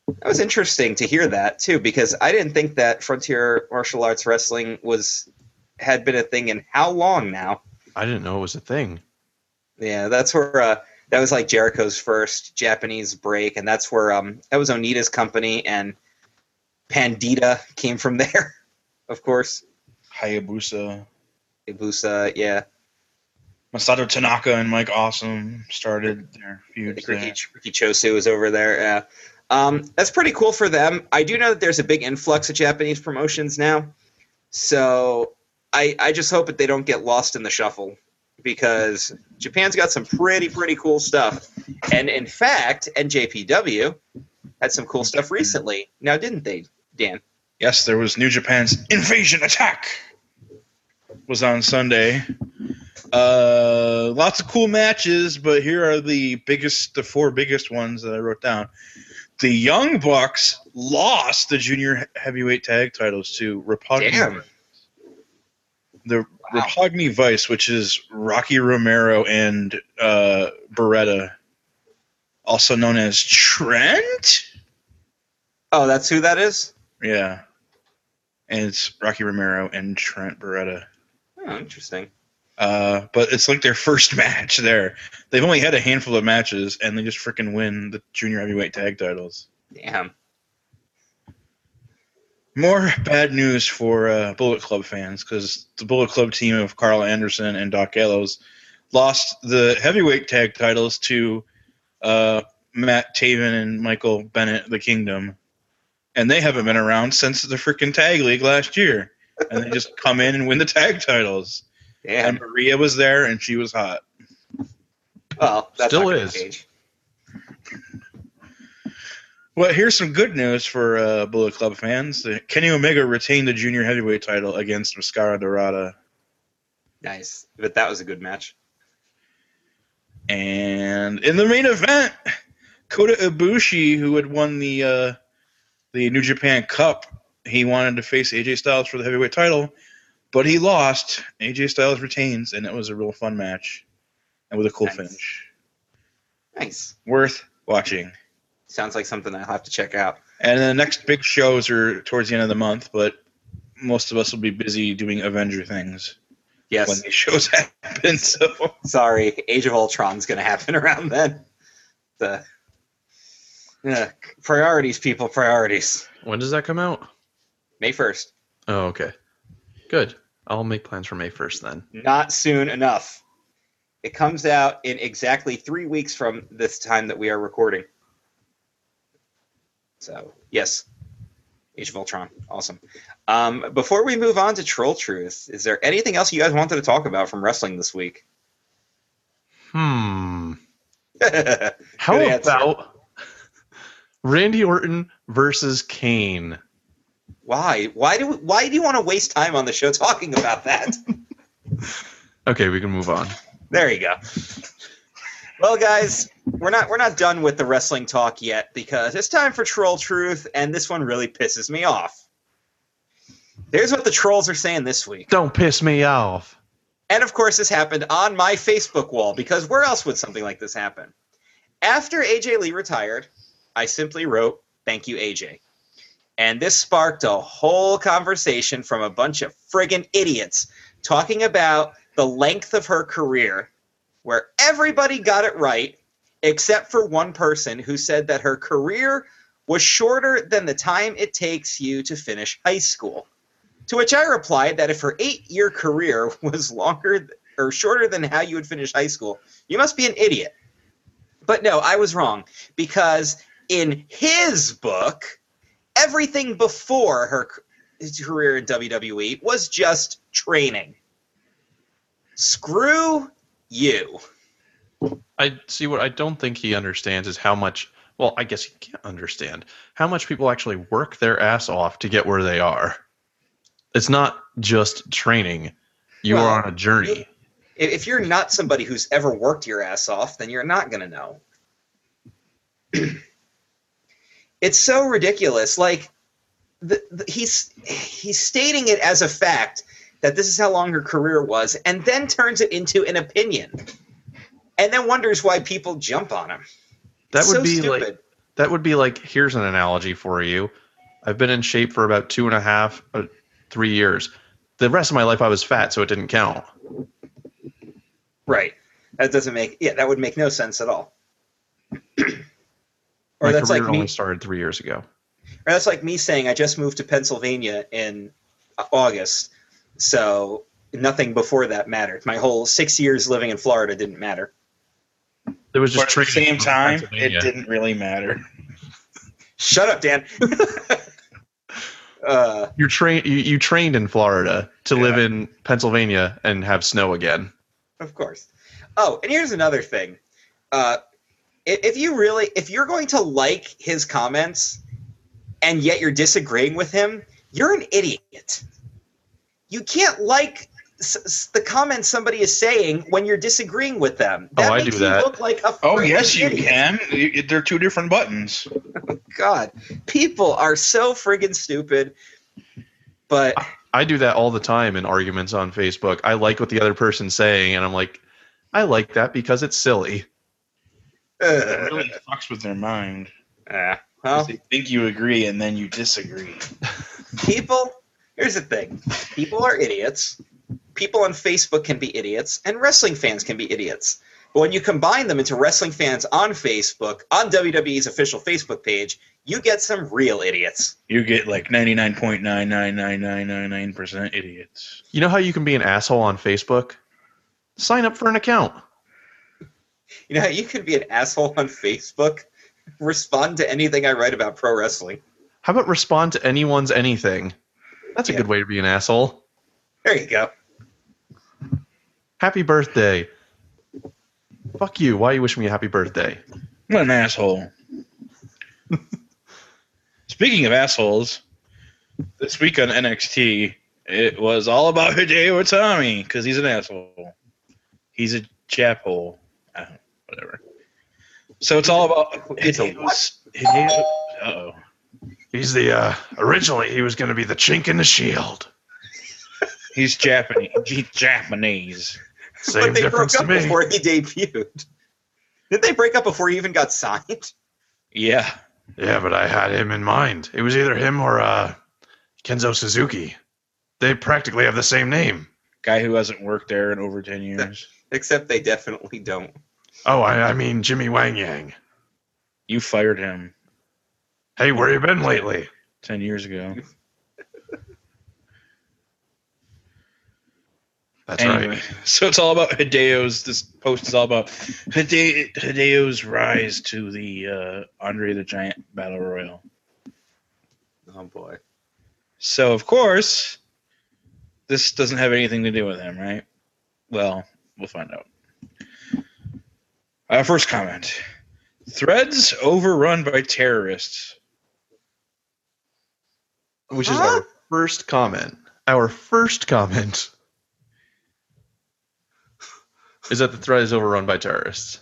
That was interesting to hear that too, because I didn't think that Frontier Martial Arts Wrestling was had been a thing in how long now? I didn't know it was a thing. Yeah, that's where uh, that was like Jericho's first Japanese break, and that's where um that was Onita's company, and Pandita came from there, of course. Hayabusa. Ibusa, yeah, Masato Tanaka and Mike Awesome started their feud. Ricky, Riki Choshu was over there. Yeah, um, that's pretty cool for them. I do know that there's a big influx of Japanese promotions now, so I I just hope that they don't get lost in the shuffle because Japan's got some pretty pretty cool stuff, and in fact, NJPW had some cool stuff recently. Now, didn't they, Dan? Yes, there was New Japan's Invasion Attack. Was on Sunday. Uh, lots of cool matches, but here are the biggest, the four biggest ones that I wrote down. The Young Bucks lost the junior heavyweight tag titles to. Damn. The Roppongi Vice, which is Rocky Romero and uh, Baretta, also known as Trent. Oh, that's who that is. Yeah. And it's Rocky Romero and Trent Baretta. Oh, interesting. Uh, but it's like their first match there. They've only had a handful of matches, and they just freaking win the junior heavyweight tag titles. Damn. More bad news for uh, Bullet Club fans because the Bullet Club team of Karl Anderson and Doc Gallows lost the heavyweight tag titles to uh, Matt Taven and Michael Bennett, the Kingdom, and they haven't been around since the freaking tag league last year. And they just come in and win the tag titles. Damn. And Maria was there, and she was hot. Well, that's Still not is. change. Well, here's some good news for uh, Bullet Club fans. Kenny Omega retained the junior heavyweight title against Mascara Dorada. Nice, but that was a good match. And in the main event, Kota Ibushi, who had won the uh, the New Japan Cup, he wanted to face AJ Styles for the heavyweight title, but he lost. AJ Styles retains, and it was a real fun match, and with a cool Nice. finish. Nice. Worth watching. Sounds like something I'll have to check out. And the next big shows are towards the end of the month, but most of us will be busy doing Avenger things Yes. when these shows happen. So Sorry, Age of Ultron's going to happen around then. The yeah, priorities, people, priorities. When does that come out? May first. Oh, okay. Good. I'll make plans for May 1st then. Not soon enough. It comes out in exactly three weeks from this time that we are recording. So yes, Age of Ultron, awesome. Um, before we move on to Troll Truth, is there anything else you guys wanted to talk about from wrestling this week? Hmm. How about Randy Orton versus Kane? why? Why do why do you want to waste time on the show talking about that? Okay, we can move on. There you go. Well, guys, we're not we're not done with the wrestling talk yet because it's time for Troll Truth, and this one really pisses me off. Here's what the trolls are saying this week. Don't piss me off. And of course, this happened on my Facebook wall because where else would something like this happen? After AJ Lee retired, I simply wrote, Thank you, AJ. And this sparked a whole conversation from a bunch of friggin' idiots talking about the length of her career, where everybody got it right except for one person who said that her career was shorter than the time it takes you to finish high school. To which I replied that if her eight year career was longer or shorter than how you would finish high school, you must be an idiot. But no, I was wrong because in his book, everything before her his career in WWE was just training. Screw you. I see what I don't think he understands is how much well, I guess he can't understand how much people actually work their ass off to get where they are. It's not just training. You Well, are on a journey. If if you're not somebody who's ever worked your ass off, then you're not going to know. it's so ridiculous. Like the, the, he's he's stating it as a fact that this is how long her career was, and then turns it into an opinion, and then wonders why people jump on him. That It's would so be stupid. like that would be like here's an analogy for you. I've been in shape for about two and a half, uh, three years. The rest of my life I was fat, so it didn't count. right. That doesn't make yeah. That would make no sense at all. or my that's career like me. only started three years ago. Or that's like me saying I just moved to Pennsylvania in uh, August, so nothing before that mattered. My whole six years living in Florida didn't matter. It was just but at the same time, it didn't really matter. Shut up, Dan. uh, You're train you, you trained in Florida to live in Pennsylvania and have snow again. of course. Oh, and here's another thing. Uh, i- if you really, if you're going to like his comments, and yet you're disagreeing with him, you're an idiot. You can't like s- s- the comments somebody is saying when you're disagreeing with them. Oh, that Oh, I do you that. look like a Oh friggin' yes, you idiot. can. They're two different buttons. God, people are so friggin' stupid. But I do that all the time in arguments on Facebook. I like what the other person's saying, and I'm like, I like that because it's silly. It uh, really fucks with their mind. uh, 'Cause well, They think you agree and then you disagree. people. Here's the thing: people are idiots. People on Facebook can be idiots, and wrestling fans can be idiots. But when you combine them into wrestling fans on Facebook, on WWE's official Facebook page, you get some real idiots. You get like ninety nine point nine nine nine nine nine nine percent idiots. You know how you can be an asshole on Facebook? Sign up for an account. You know, you could be an asshole on Facebook, respond to anything I write about pro wrestling. How about respond to anyone's anything? That's a Yeah. good way to be an asshole. There you go. Happy birthday. Fuck you. Why you wish me a happy birthday? What an asshole. Speaking of assholes, this week on NXT, it was all about Hideo Itami because he's an asshole. He's a chap hole. Uh, whatever. So it's all about It's a Hideo's- Hideo. Uh-oh. He's the uh originally he was gonna be the chink in the shield. He's Japanese. He's Japanese. Same but they broke difference to up me. before he debuted. Did they break up before he even got signed? Yeah. Yeah, but I had him in mind. It was either him or uh, Kenzo Suzuki. They practically have the same name. Guy who hasn't worked there in over 10 years. Except they definitely don't. Oh, I, I mean Jimmy Wang Yang. You fired him Hey, where you been lately? 10 years ago. That's anyway, right. so it's all about Hideo's. This post is all about Hide- Hideo's rise to the uh, Andre the Giant Battle Royal. Oh boy. So, of course, this doesn't have anything to do with him, right? Well, we'll find out. Uh, first comment Threads overrun by terrorists. Which is Huh? our first comment. Our first comment is that the thread is overrun by terrorists.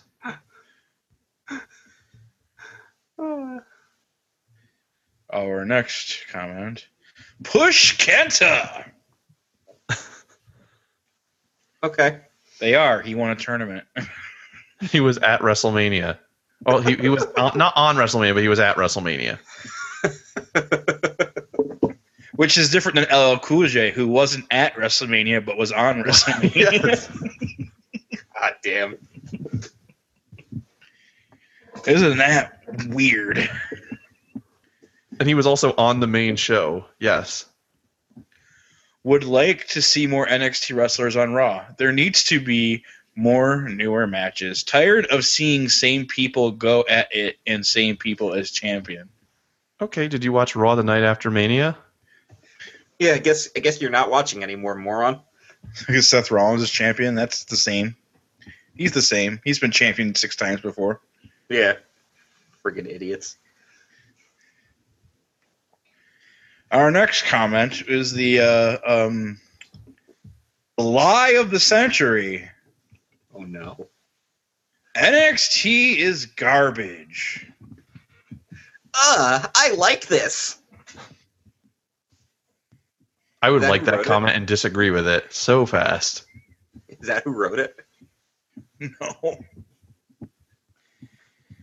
Our next comment Push Kenta! Okay. They are. He won a tournament. He was at WrestleMania. Well, he, he was on, not on WrestleMania, but he was at WrestleMania. Which is different than LL Cool J, who wasn't at WrestleMania but was on WrestleMania. God damn. Isn't that weird? And he was also on the main show. Yes. Would like to see more NXT wrestlers on Raw. There needs to be more newer matches. Tired of seeing same people go at it and same people as champion. Okay, did you watch Raw the night after Mania? Yeah, I guess I guess you're not watching anymore, moron. Because Seth Rollins is champion, that's the same. He's the same. He's been champion six times before. Yeah. Friggin' idiots. Our next comment is the uh, um, lie of the century. Oh no. NXT is garbage. Uh, I like this. I would That like who that wrote it? comment and disagree with it so fast. Is that who wrote it? No.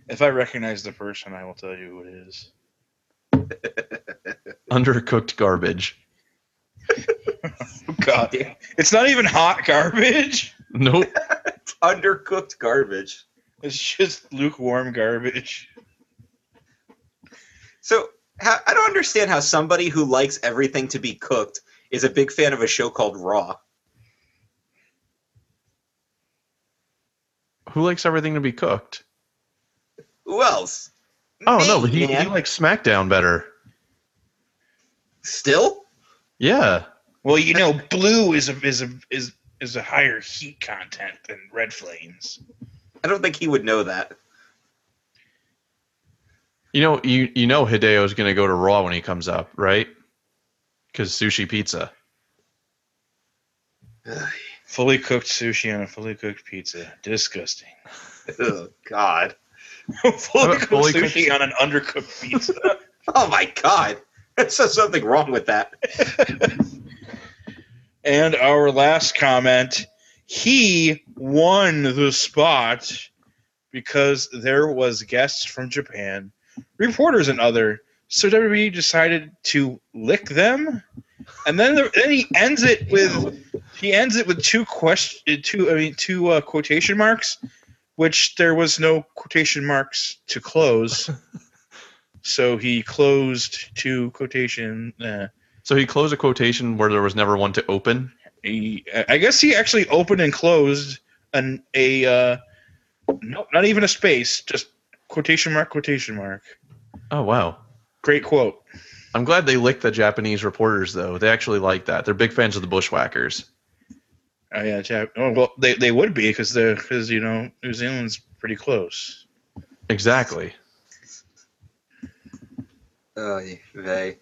If I recognize the person, I will tell you who it is. Undercooked garbage. Oh, God. It's not even hot garbage. Nope. It's undercooked garbage. It's just lukewarm garbage. So how, I don't understand how somebody who likes everything to be cooked is a big fan of a show called Raw. Who likes everything to be cooked? Who else? Oh Me, no, but he, he likes SmackDown better. still. Yeah. Well, you know, blue is a is a is is a higher heat content than red flames. I don't think he would know that. You know, you you know Hideo's gonna go to Raw when he comes up, right? Because sushi pizza. Fully cooked sushi on a fully cooked pizza. Disgusting. oh God. fully cooked fully sushi cooked- on an undercooked pizza. Oh my God. There's something wrong with that. And our last comment, he won the spot because there was guests from Japan, reporters and other. So WWE decided to lick them, and then then he ends it with he ends it with two question two I mean two uh, quotation marks, which there was no quotation marks to close. so he closed two quotation. Uh, So he closed a quotation where there was never one to open. he, I guess he actually opened and closed an a uh, no, not even a space, just quotation mark quotation mark. Oh wow. Great quote. I'm glad they licked the Japanese reporters though. They actually like that. They're big fans of the Bushwhackers. Oh yeah, Jap- oh, well they, they would be because they're because you know New Zealand's pretty close. Exactly. Oh, they.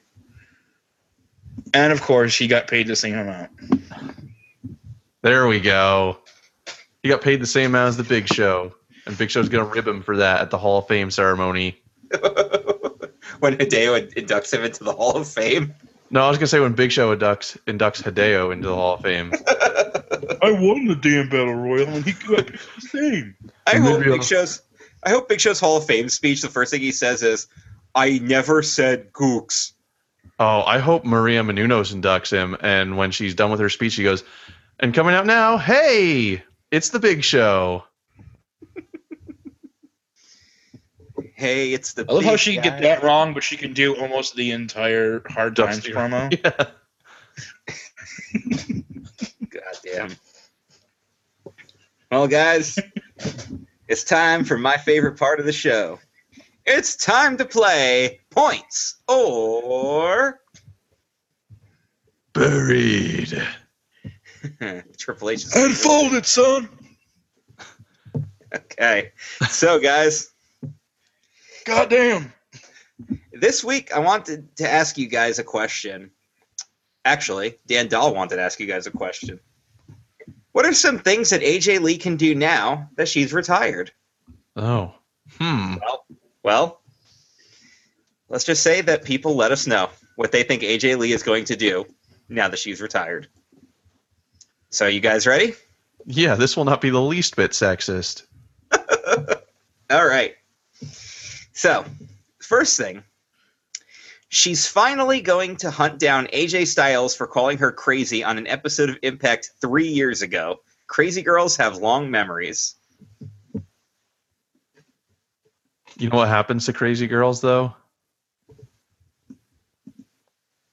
And of course, he got paid the same amount. There we go. He got paid the same amount as the Big Show, and Big Show's gonna rib him for that at the Hall of Fame ceremony. when Hideo inducts him into the Hall of Fame. No, I was gonna say when Big Show inducts inducts Hideo into the Hall of Fame. I won the damn battle royal, and he got paid the same. I And hope Big I'll- Show's. I hope Big Show's Hall of Fame speech, the first thing he says is, I never said gooks. Oh, I hope Maria Menounos inducts him, and when she's done with her speech, she goes, "And coming out now, hey, it's the Big Show." Hey, it's the I love how she can guy. get that wrong, but she can do almost the entire Hard Times promo. Yeah. God damn. Well, guys, it's time for my favorite part of the show. It's time to play points or Buried. Triple H. is- Unfold it, son. Okay. So, guys, Goddamn. this week I wanted to ask you guys a question. Actually, Dan Dahl wanted to ask you guys a question. What are some things that AJ Lee can do now that she's retired? Oh. Hmm. Well, let's just say that people let us know what they think AJ Lee is going to do now that she's retired. So, you guys ready? Yeah, this will not be the least bit sexist. All right. So, first thing, she's finally going to hunt down AJ Styles for calling her crazy on an episode of Impact three years ago. Crazy girls have long memories. You know what happens to crazy girls though?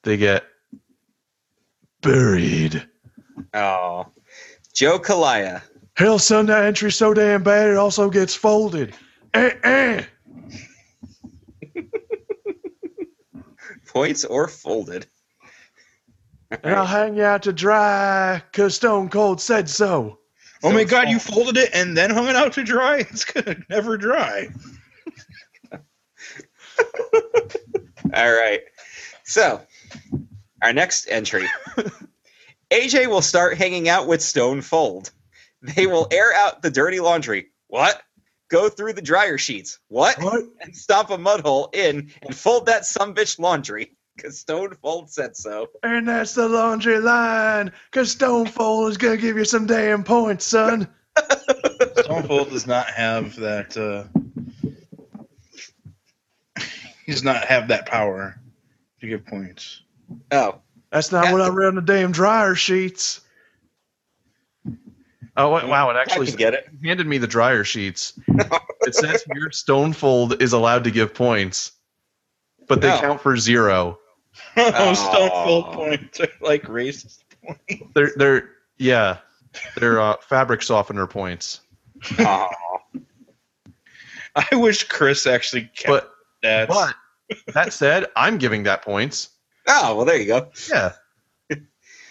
They get buried. Oh, Joe Kalaya. Hell, son, that entry's so damn bad it also gets folded. Eh, eh. Points or folded. And I'll hang you out to dry, cause Stone Cold said so. Oh So my it's god, you folded it and then hung it out to dry? It's gonna never dry. All right. So, our next entry AJ will start hanging out with Stone Fold. They will air out the dirty laundry. What? Go through the dryer sheets. What? What? And stomp a mud hole in and fold that some bitch laundry. Because Stone Fold said so. And that's the laundry line, cause Stone Cold is gonna give you some damn points, son. Stone Cold does not have that. Uh, he does not have that power to give points. Oh, That's not what I read on the damn dryer sheets. Oh wa- wow! It actually can get it. handed me the dryer sheets. it says here Stonefold is allowed to give points, but they Oh. count for zero. Oh, Stone Aw. Points are like racist points. They're they're yeah, they're uh, fabric softener points. Aw. I wish Chris actually kept But that. but that said, I'm giving that points. Oh, well, there you go. Yeah.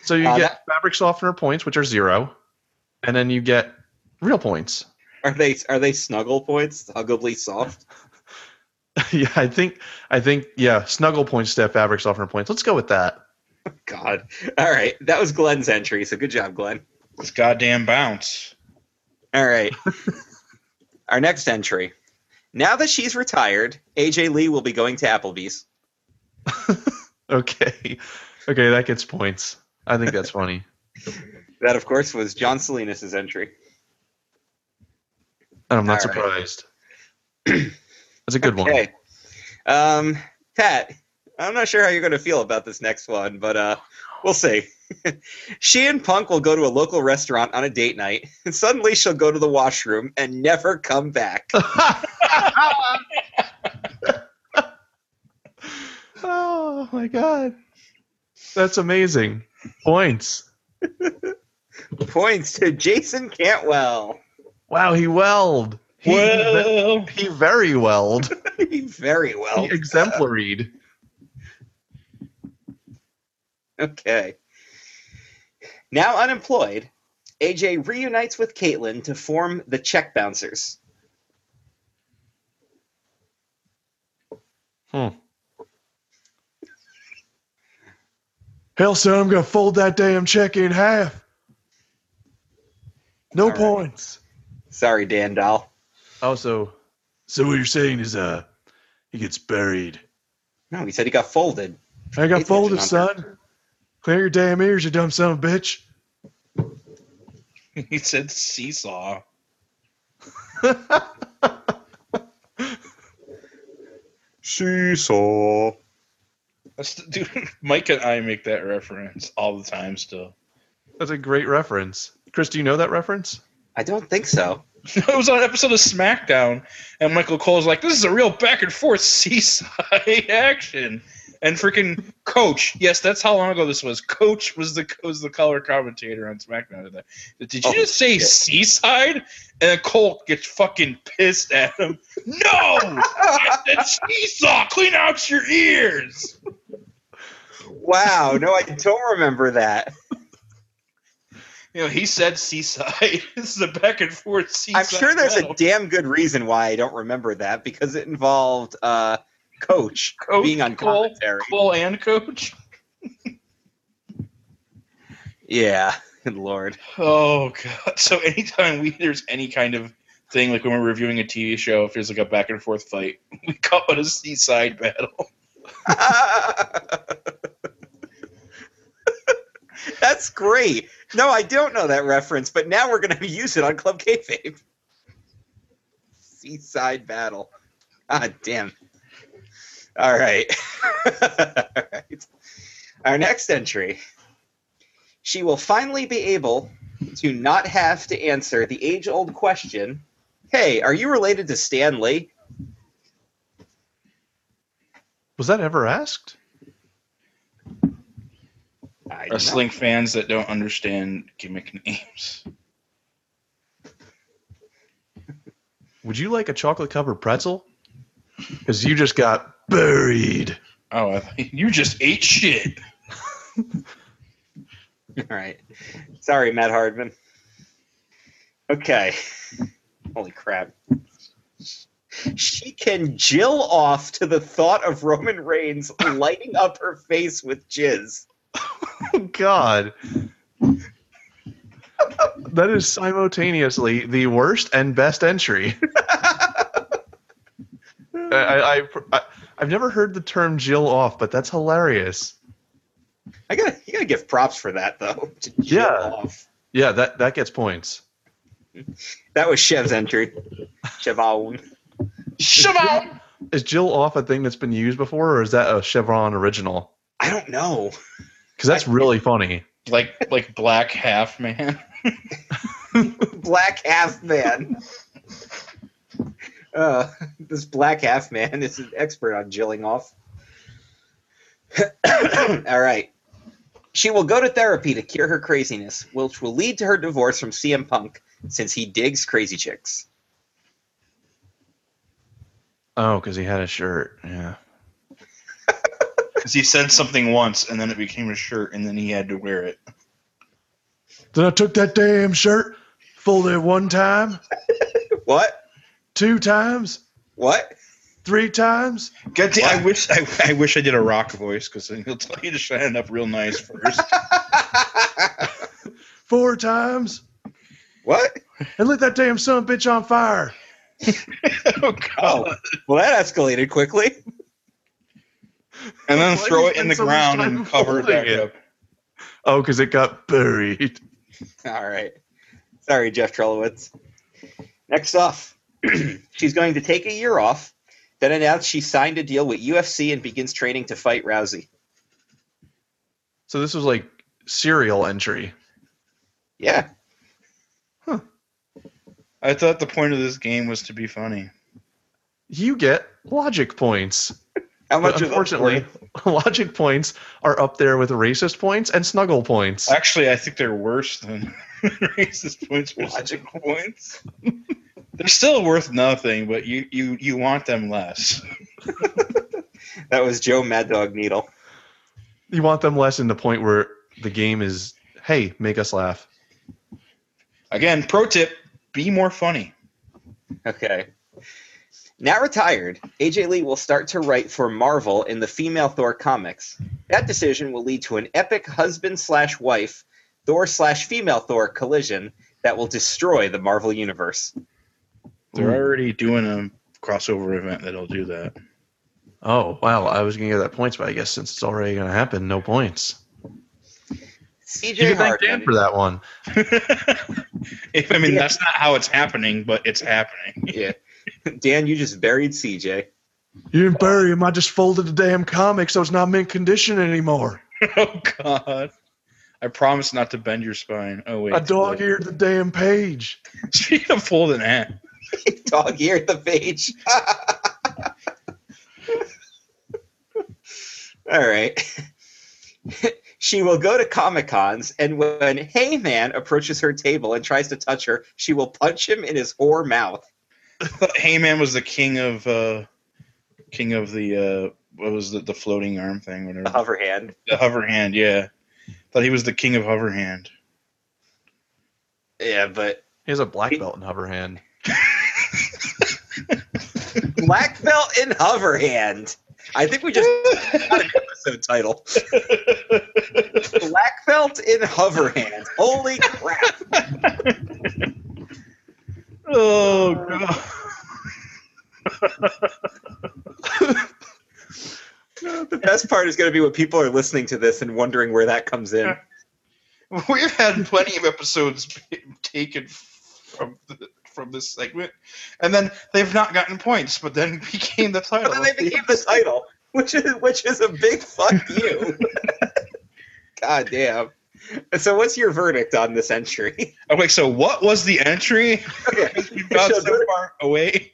So you Uh, get fabric softener points, which are zero, and then you get real points. Are they are they snuggle points? Huggably soft? yeah, I think I think yeah, snuggle points to fabric softener points. Let's go with that. God. All right. That was Glenn's entry. So good job, Glenn. This goddamn bounce. All right. Our next entry. Now that she's retired, AJ Lee will be going to Applebee's. Okay. Okay, that gets points. I think that's funny. That, of course, was John Salinas' entry. And I'm not All right. surprised. That's a good one. Okay. Um, Pat, I'm not sure how you're going to feel about this next one, but uh, we'll see. she and Punk will go to a local restaurant on a date night, and suddenly she'll go to the washroom and never come back. oh my god. That's amazing. Points. Points to Jason Cantwell. Wow, he welled. He, Well, he very welled. He very well. He exemplaried. Okay. Now unemployed, AJ reunites with Kaitlyn to form the Check Bouncers. Hmm. Hell, son, I'm gonna fold that damn check in half. No All right. points. Sorry, Dan Dahl. Also, so what you're saying is, uh, he gets buried. No, he said he got folded. I got folded, attention, son. Clear your damn ears, you dumb son of a bitch. he said seesaw. Seesaw. That's, dude, Mike and I make that reference all the time still. That's a great reference. Chris, do you know that reference? I don't think so. it was on an episode of SmackDown, and Michael Cole's like, "This is a real back and forth seaside action." And freaking Coach, yes, that's how long ago this was. Coach was the was the color commentator on SmackDown today. Did you Oh, just say shit. seaside? And Cole gets fucking pissed at him. No, I said seesaw. Clean out your ears. Wow, no, I don't remember that. You know, he said seaside. this is a back and forth seaside. I'm sure there's a damn good reason why I don't remember that because it involved uh, Coach, Coach, being on Cole, commentary. Cole and Coach. Yeah, good lord. Oh god! So anytime we there's any kind of thing like when we're reviewing a TV show, if there's like a back and forth fight, we call it a seaside battle. That's great. No, I don't know that reference, but now we're going to use it on Club Kayfabe. Seaside Battle. Ah, damn. All right. All right. Our next entry. She will finally be able to not have to answer the age old question Hey, are you related to Stan Lee? Was that ever asked? I know. Wrestling fans that don't understand gimmick names. Would you like a chocolate covered pretzel? Because you just got buried. Oh, I thought you just ate shit. All right. Sorry, Matt Hardman. Okay. Holy crap. She can jill off to the thought of Roman Reigns lighting up her face with jizz. Oh, God. that is simultaneously the worst and best entry. I, I, I, I've never heard the term Jill off, but that's hilarious. I gotta, you gotta give props for that though. to jill Yeah. off. Yeah, that, that gets points. That was Chev's entry. Chevon. Shabam! Is Jill off a thing that's been used before, or is that a Chevron original? I don't know. Because that's really funny. Like like black half man. Black half man. Uh, this black half man is an expert on jilling off. All right. She will go to therapy to cure her craziness, which will lead to her divorce from CM Punk since he digs crazy chicks. Oh, because he had a shirt. Yeah. Because he said something once and then it became a shirt and then he had to wear it. Then I took that damn shirt, folded it one time, What? Two times, What? three times. God damn, I wish I, I wish I did a rock voice because then he'll tell you to shine it up real nice first. four times, what? and lit that damn son of a bitch on fire. oh god! Oh, well, that escalated quickly. and then Why throw it in the so ground and cover it back it? up. Oh, because it got buried. All right. Sorry, Jeff Trelowitz. Next off, she's going to take a year off, then announce she signed a deal with UFC and begins training to fight Rousey. So this was like serial entry. Yeah. Huh. I thought the point of this game was to be funny. You get logic points. How much But unfortunately, logic points are up there with racist points and snuggle points. Actually, I think they're worse than racist points. or Logic points. They're still worth nothing, but you you you want them less. that was Joe Mad Dog Needle. You want them less in the point where the game is, hey, make us laugh. Again, pro tip: be more funny. Okay. Now retired, AJ Lee will start to write for Marvel in the female Thor comics. That decision will lead to an epic husband slash wife, Thor slash female Thor collision that will destroy the Marvel universe. They're hmm. already doing a crossover event that'll do that. Oh, wow. I was going to give that points, but I guess since it's already going to happen, no points. CJ You can thank Dan for that one. if I mean that's not how it's happening, but it's happening. Yeah. Dan, you just buried CJ. You didn't bury him. I just folded the damn comic so it's not mint condition anymore. Oh God. I promise not to bend your spine. Oh wait. I dog eared the damn page. Speaking of folding hat. Dog ear the page. All right. she will go to Comic Cons, and when Heyman approaches her table and tries to touch her, she will punch him in his whore mouth. Heyman was the king of uh king of the uh what was the, the floating arm thing, The whatever. hover hand. The hover hand, yeah. Thought he was the king of hover hand. Yeah, but He has a black belt in hover hand. Black belt in hover hand. I think we just got an episode title. Black belt in hover hand. Holy crap! oh god. The best part is going to be when people are listening to this and wondering where that comes in. We've had plenty of episodes taken from the, from this segment, and then they've not gotten points, but then became the title. But then they became the title, which is which is a big fuck you. God damn. So what's your verdict on this entry? Okay, so what was the entry? Got She'll so go to- far away.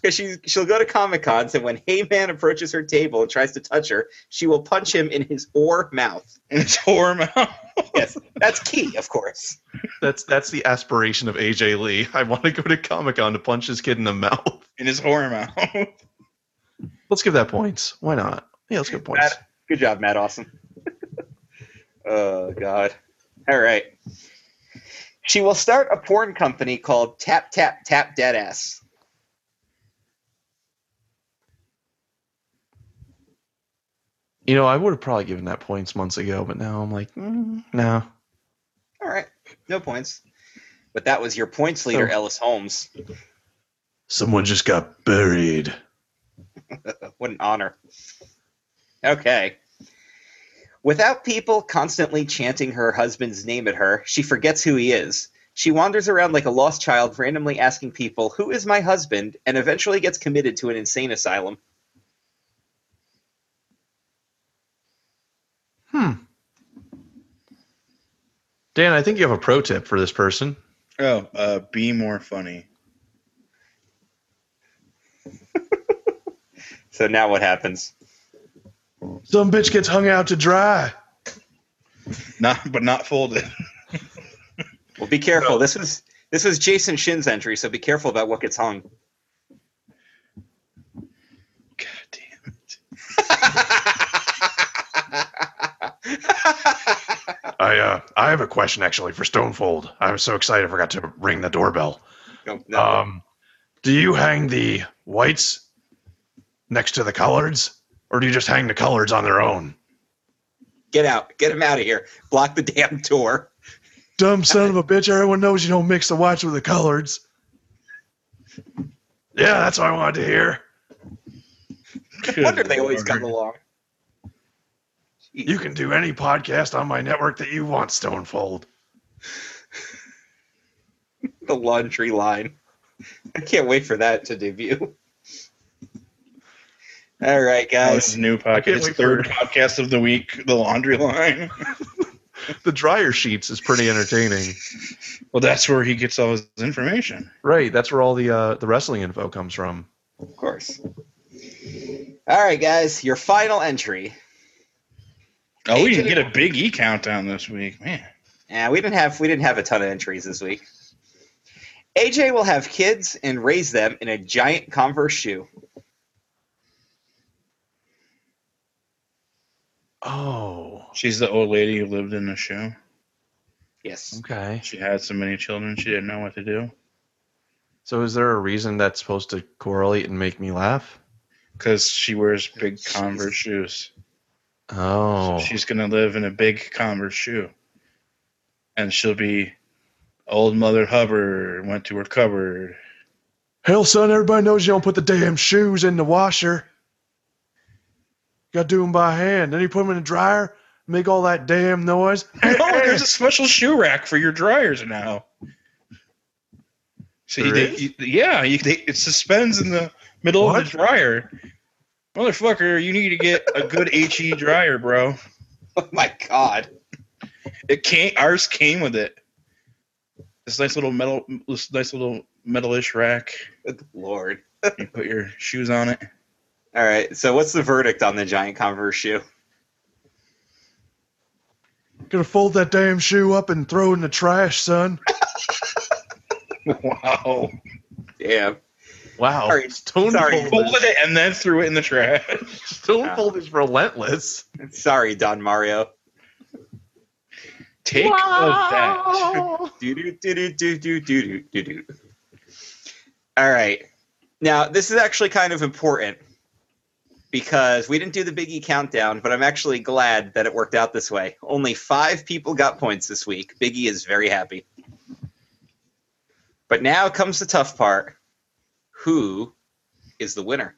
Because she she'll go to Comic Cons and when Heyman approaches her table and tries to touch her, she will punch him in his or mouth. In his whore mouth. Yes, that's key, of course. That's that's the aspiration of AJ Lee. I want to go to Comic Con to punch this kid in the mouth. In his horror mouth. Let's give that points. Why not? Yeah, let's give points. Matt, good job, Matt Awesome. oh God. All right. She will start a porn company called Tap Tap Tap Deadass. You know, I would have probably given that points months ago, but now I'm like, mm, no. All right, no points. But that was your points leader, Oh. Ellis Holmes. Someone just got buried. what an honor. Okay. Without people constantly chanting her husband's name at her, she forgets who he is. She wanders around like a lost child, randomly asking people, Who is my husband? and eventually gets committed to an insane asylum. Dan, I think you have a pro tip for this person. Oh, uh, be more funny. So now what happens? Some bitch gets hung out to dry. Not, but not folded. Well, be careful. This was this was Jason Shin's entry, so be careful about what gets hung. God damn it. I uh I have a question actually for Stonefold. I was so excited I forgot to ring the doorbell. No, no. Um do you hang the whites next to the coloreds? Or do you just hang the coloreds on their own? get out. Get him out of here. Block the damn door. Dumb son of a bitch, everyone knows you don't mix the whites with the coloreds. Yeah, that's what I wanted to hear. No wonder they always Good got along. You can do any podcast on my network that you want, Stonefold. the laundry line. I can't wait for that to debut. All right, Oh, this is guys. a new podcast. can't It's wait third for- podcast of the week, the laundry line. The dryer sheets is pretty entertaining. well, that's where he gets all his information. Right, that's where all the uh, the wrestling info comes from. Of course. All right, guys. Your final entry. Oh, we didn't get a big E countdown this week, man. Yeah, we didn't have we didn't have a ton of entries this week. AJ will have kids and raise them in a giant Converse shoe. Oh, She's the old lady who lived in the show. Yes. okay. She had so many children, she didn't know what to do. So is there a reason that's supposed to correlate and make me laugh? Because she wears big Converse shoes. Oh, She's going to live in a big Converse shoe. And she'll be old Mother Hubbard went to her cupboard. hell, son! Everybody knows you don't put the damn shoes in the washer. You got to do them by hand. Then you put them in the dryer, make all that damn noise. Oh, there's a special shoe rack for your dryers now. See, There they, is? you- yeah, you, they, it suspends in the middle of the dryer. Motherfucker, you need to get a good HE dryer, bro. Oh my god. It came ours came with it. This nice little metal this nice little metalish rack. Good lord. You put your shoes on it. All right. So what's the verdict on the giant Converse shoe? Gonna fold that damn shoe up and throw in the trash, son. Wow. Damn. Wow. Sorry. Stone Sorry. Folded it and then threw it in the trash. Stone Cold is relentless. Sorry, Don Mario. Take of that. Do do do do do do do do do. All right. Now this is actually kind of important because we didn't do the Biggie countdown, but I'm actually glad that it worked out this way. Only five people got points this week. Biggie is very happy. But now comes the tough part. Who is the winner?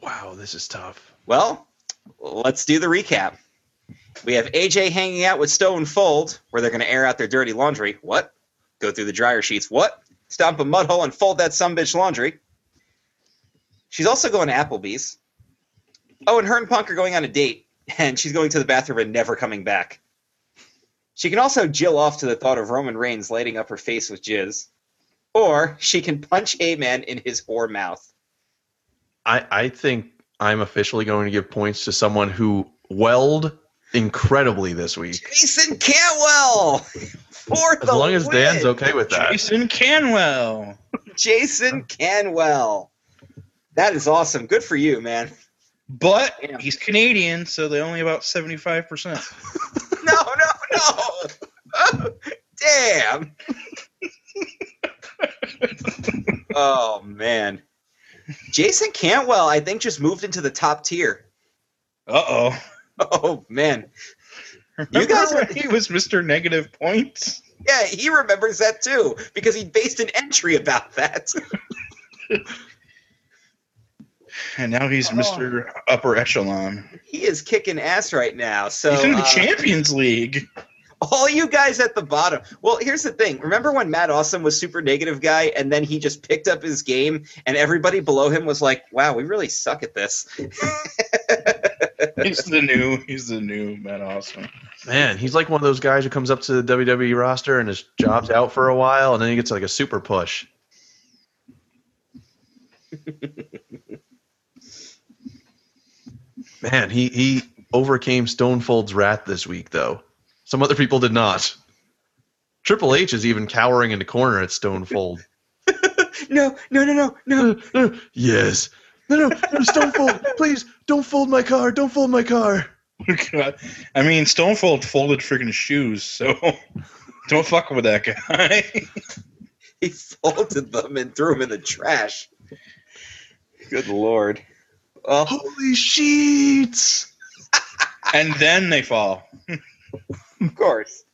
Wow, this is tough. Well, let's do the recap. We have AJ hanging out with Stone Fold, where they're going to air out their dirty laundry. What? Go through the dryer sheets. What? Stomp a mud hole and fold that some bitch laundry. She's also going to Applebee's. Oh, and her and Punk are going on a date, and she's going to the bathroom and never coming back. She can also jill off to the thought of Roman Reigns lighting up her face with jizz. Or she can punch a man in his whore mouth. I, I think I'm officially going to give points to someone who welled incredibly this week. Jason Cantwell for As the long as win. Dan's okay with that. Jason Canwell. Jason Canwell. That is awesome. Good for you, man. But Damn. he's Canadian, so they only about 75%. No, no, no. Damn. oh man. Jason Cantwell, I think, just moved into the top tier. Uh oh. Oh man. You guys are- he was Mr. Negative Points? Yeah, he remembers that too because he based an entry about that. And now he's Oh. Mr. Upper Echelon. he is kicking ass right now. So he's in the uh, Champions League. all you guys at the bottom. Well, here's the thing. Remember when Matt Awesome was super negative guy and then he just picked up his game and everybody below him was like, "Wow, we really suck at this." He's the new. He's the new Matt Awesome. Man, he's like one of those guys who comes up to the WWE roster and his job's out for a while, and then he gets like a super push. Man, he he overcame Stone Cold's wrath this week, though. Some other people did not. Triple H is even cowering in the corner at Stone Cold. no, no, no, no, no. Uh, uh, yes. No, no, no, Stone Cold, please don't fold my car. Don't fold my car. God. I mean, Stonefold folded freaking shoes, so don't fuck with that guy. He folded them and threw them in the trash. Good lord. Well, Holy sheets! and then they fall. Of course.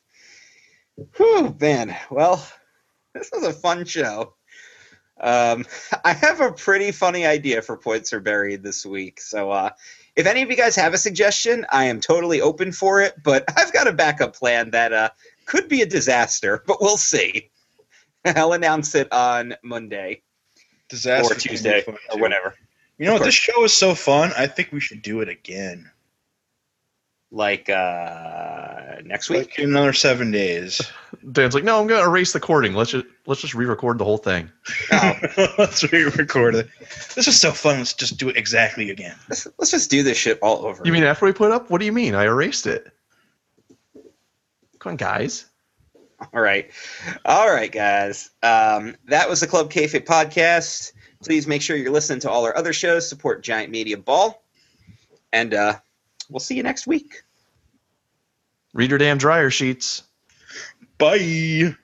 Whew, man. Well, this was a fun show. Um, I have a pretty funny idea for Points Are Buried this week. So, uh, if any of you guys have a suggestion, I am totally open for it. But I've got a backup plan that uh, could be a disaster, but we'll see. I'll announce it on Monday Disaster or Tuesday or whenever. You know This show is so fun. I think we should do it again. Like uh, next week. Like in another seven days. Dan's like, no, I'm gonna erase the recording. Let's just let's just re-record the whole thing. Oh, Let's re-record it. This is so fun. Let's just do it exactly again. let's, let's just do this shit all over. You mean after we put it up? What do you mean? I erased it. Come on, guys. All right. All right, guys. Um, that was the Club Kayfabe podcast. Please make sure you're listening to all our other shows. Support Giant Media Ball. And uh, we'll see you next week. Read your damn dryer sheets. Bye.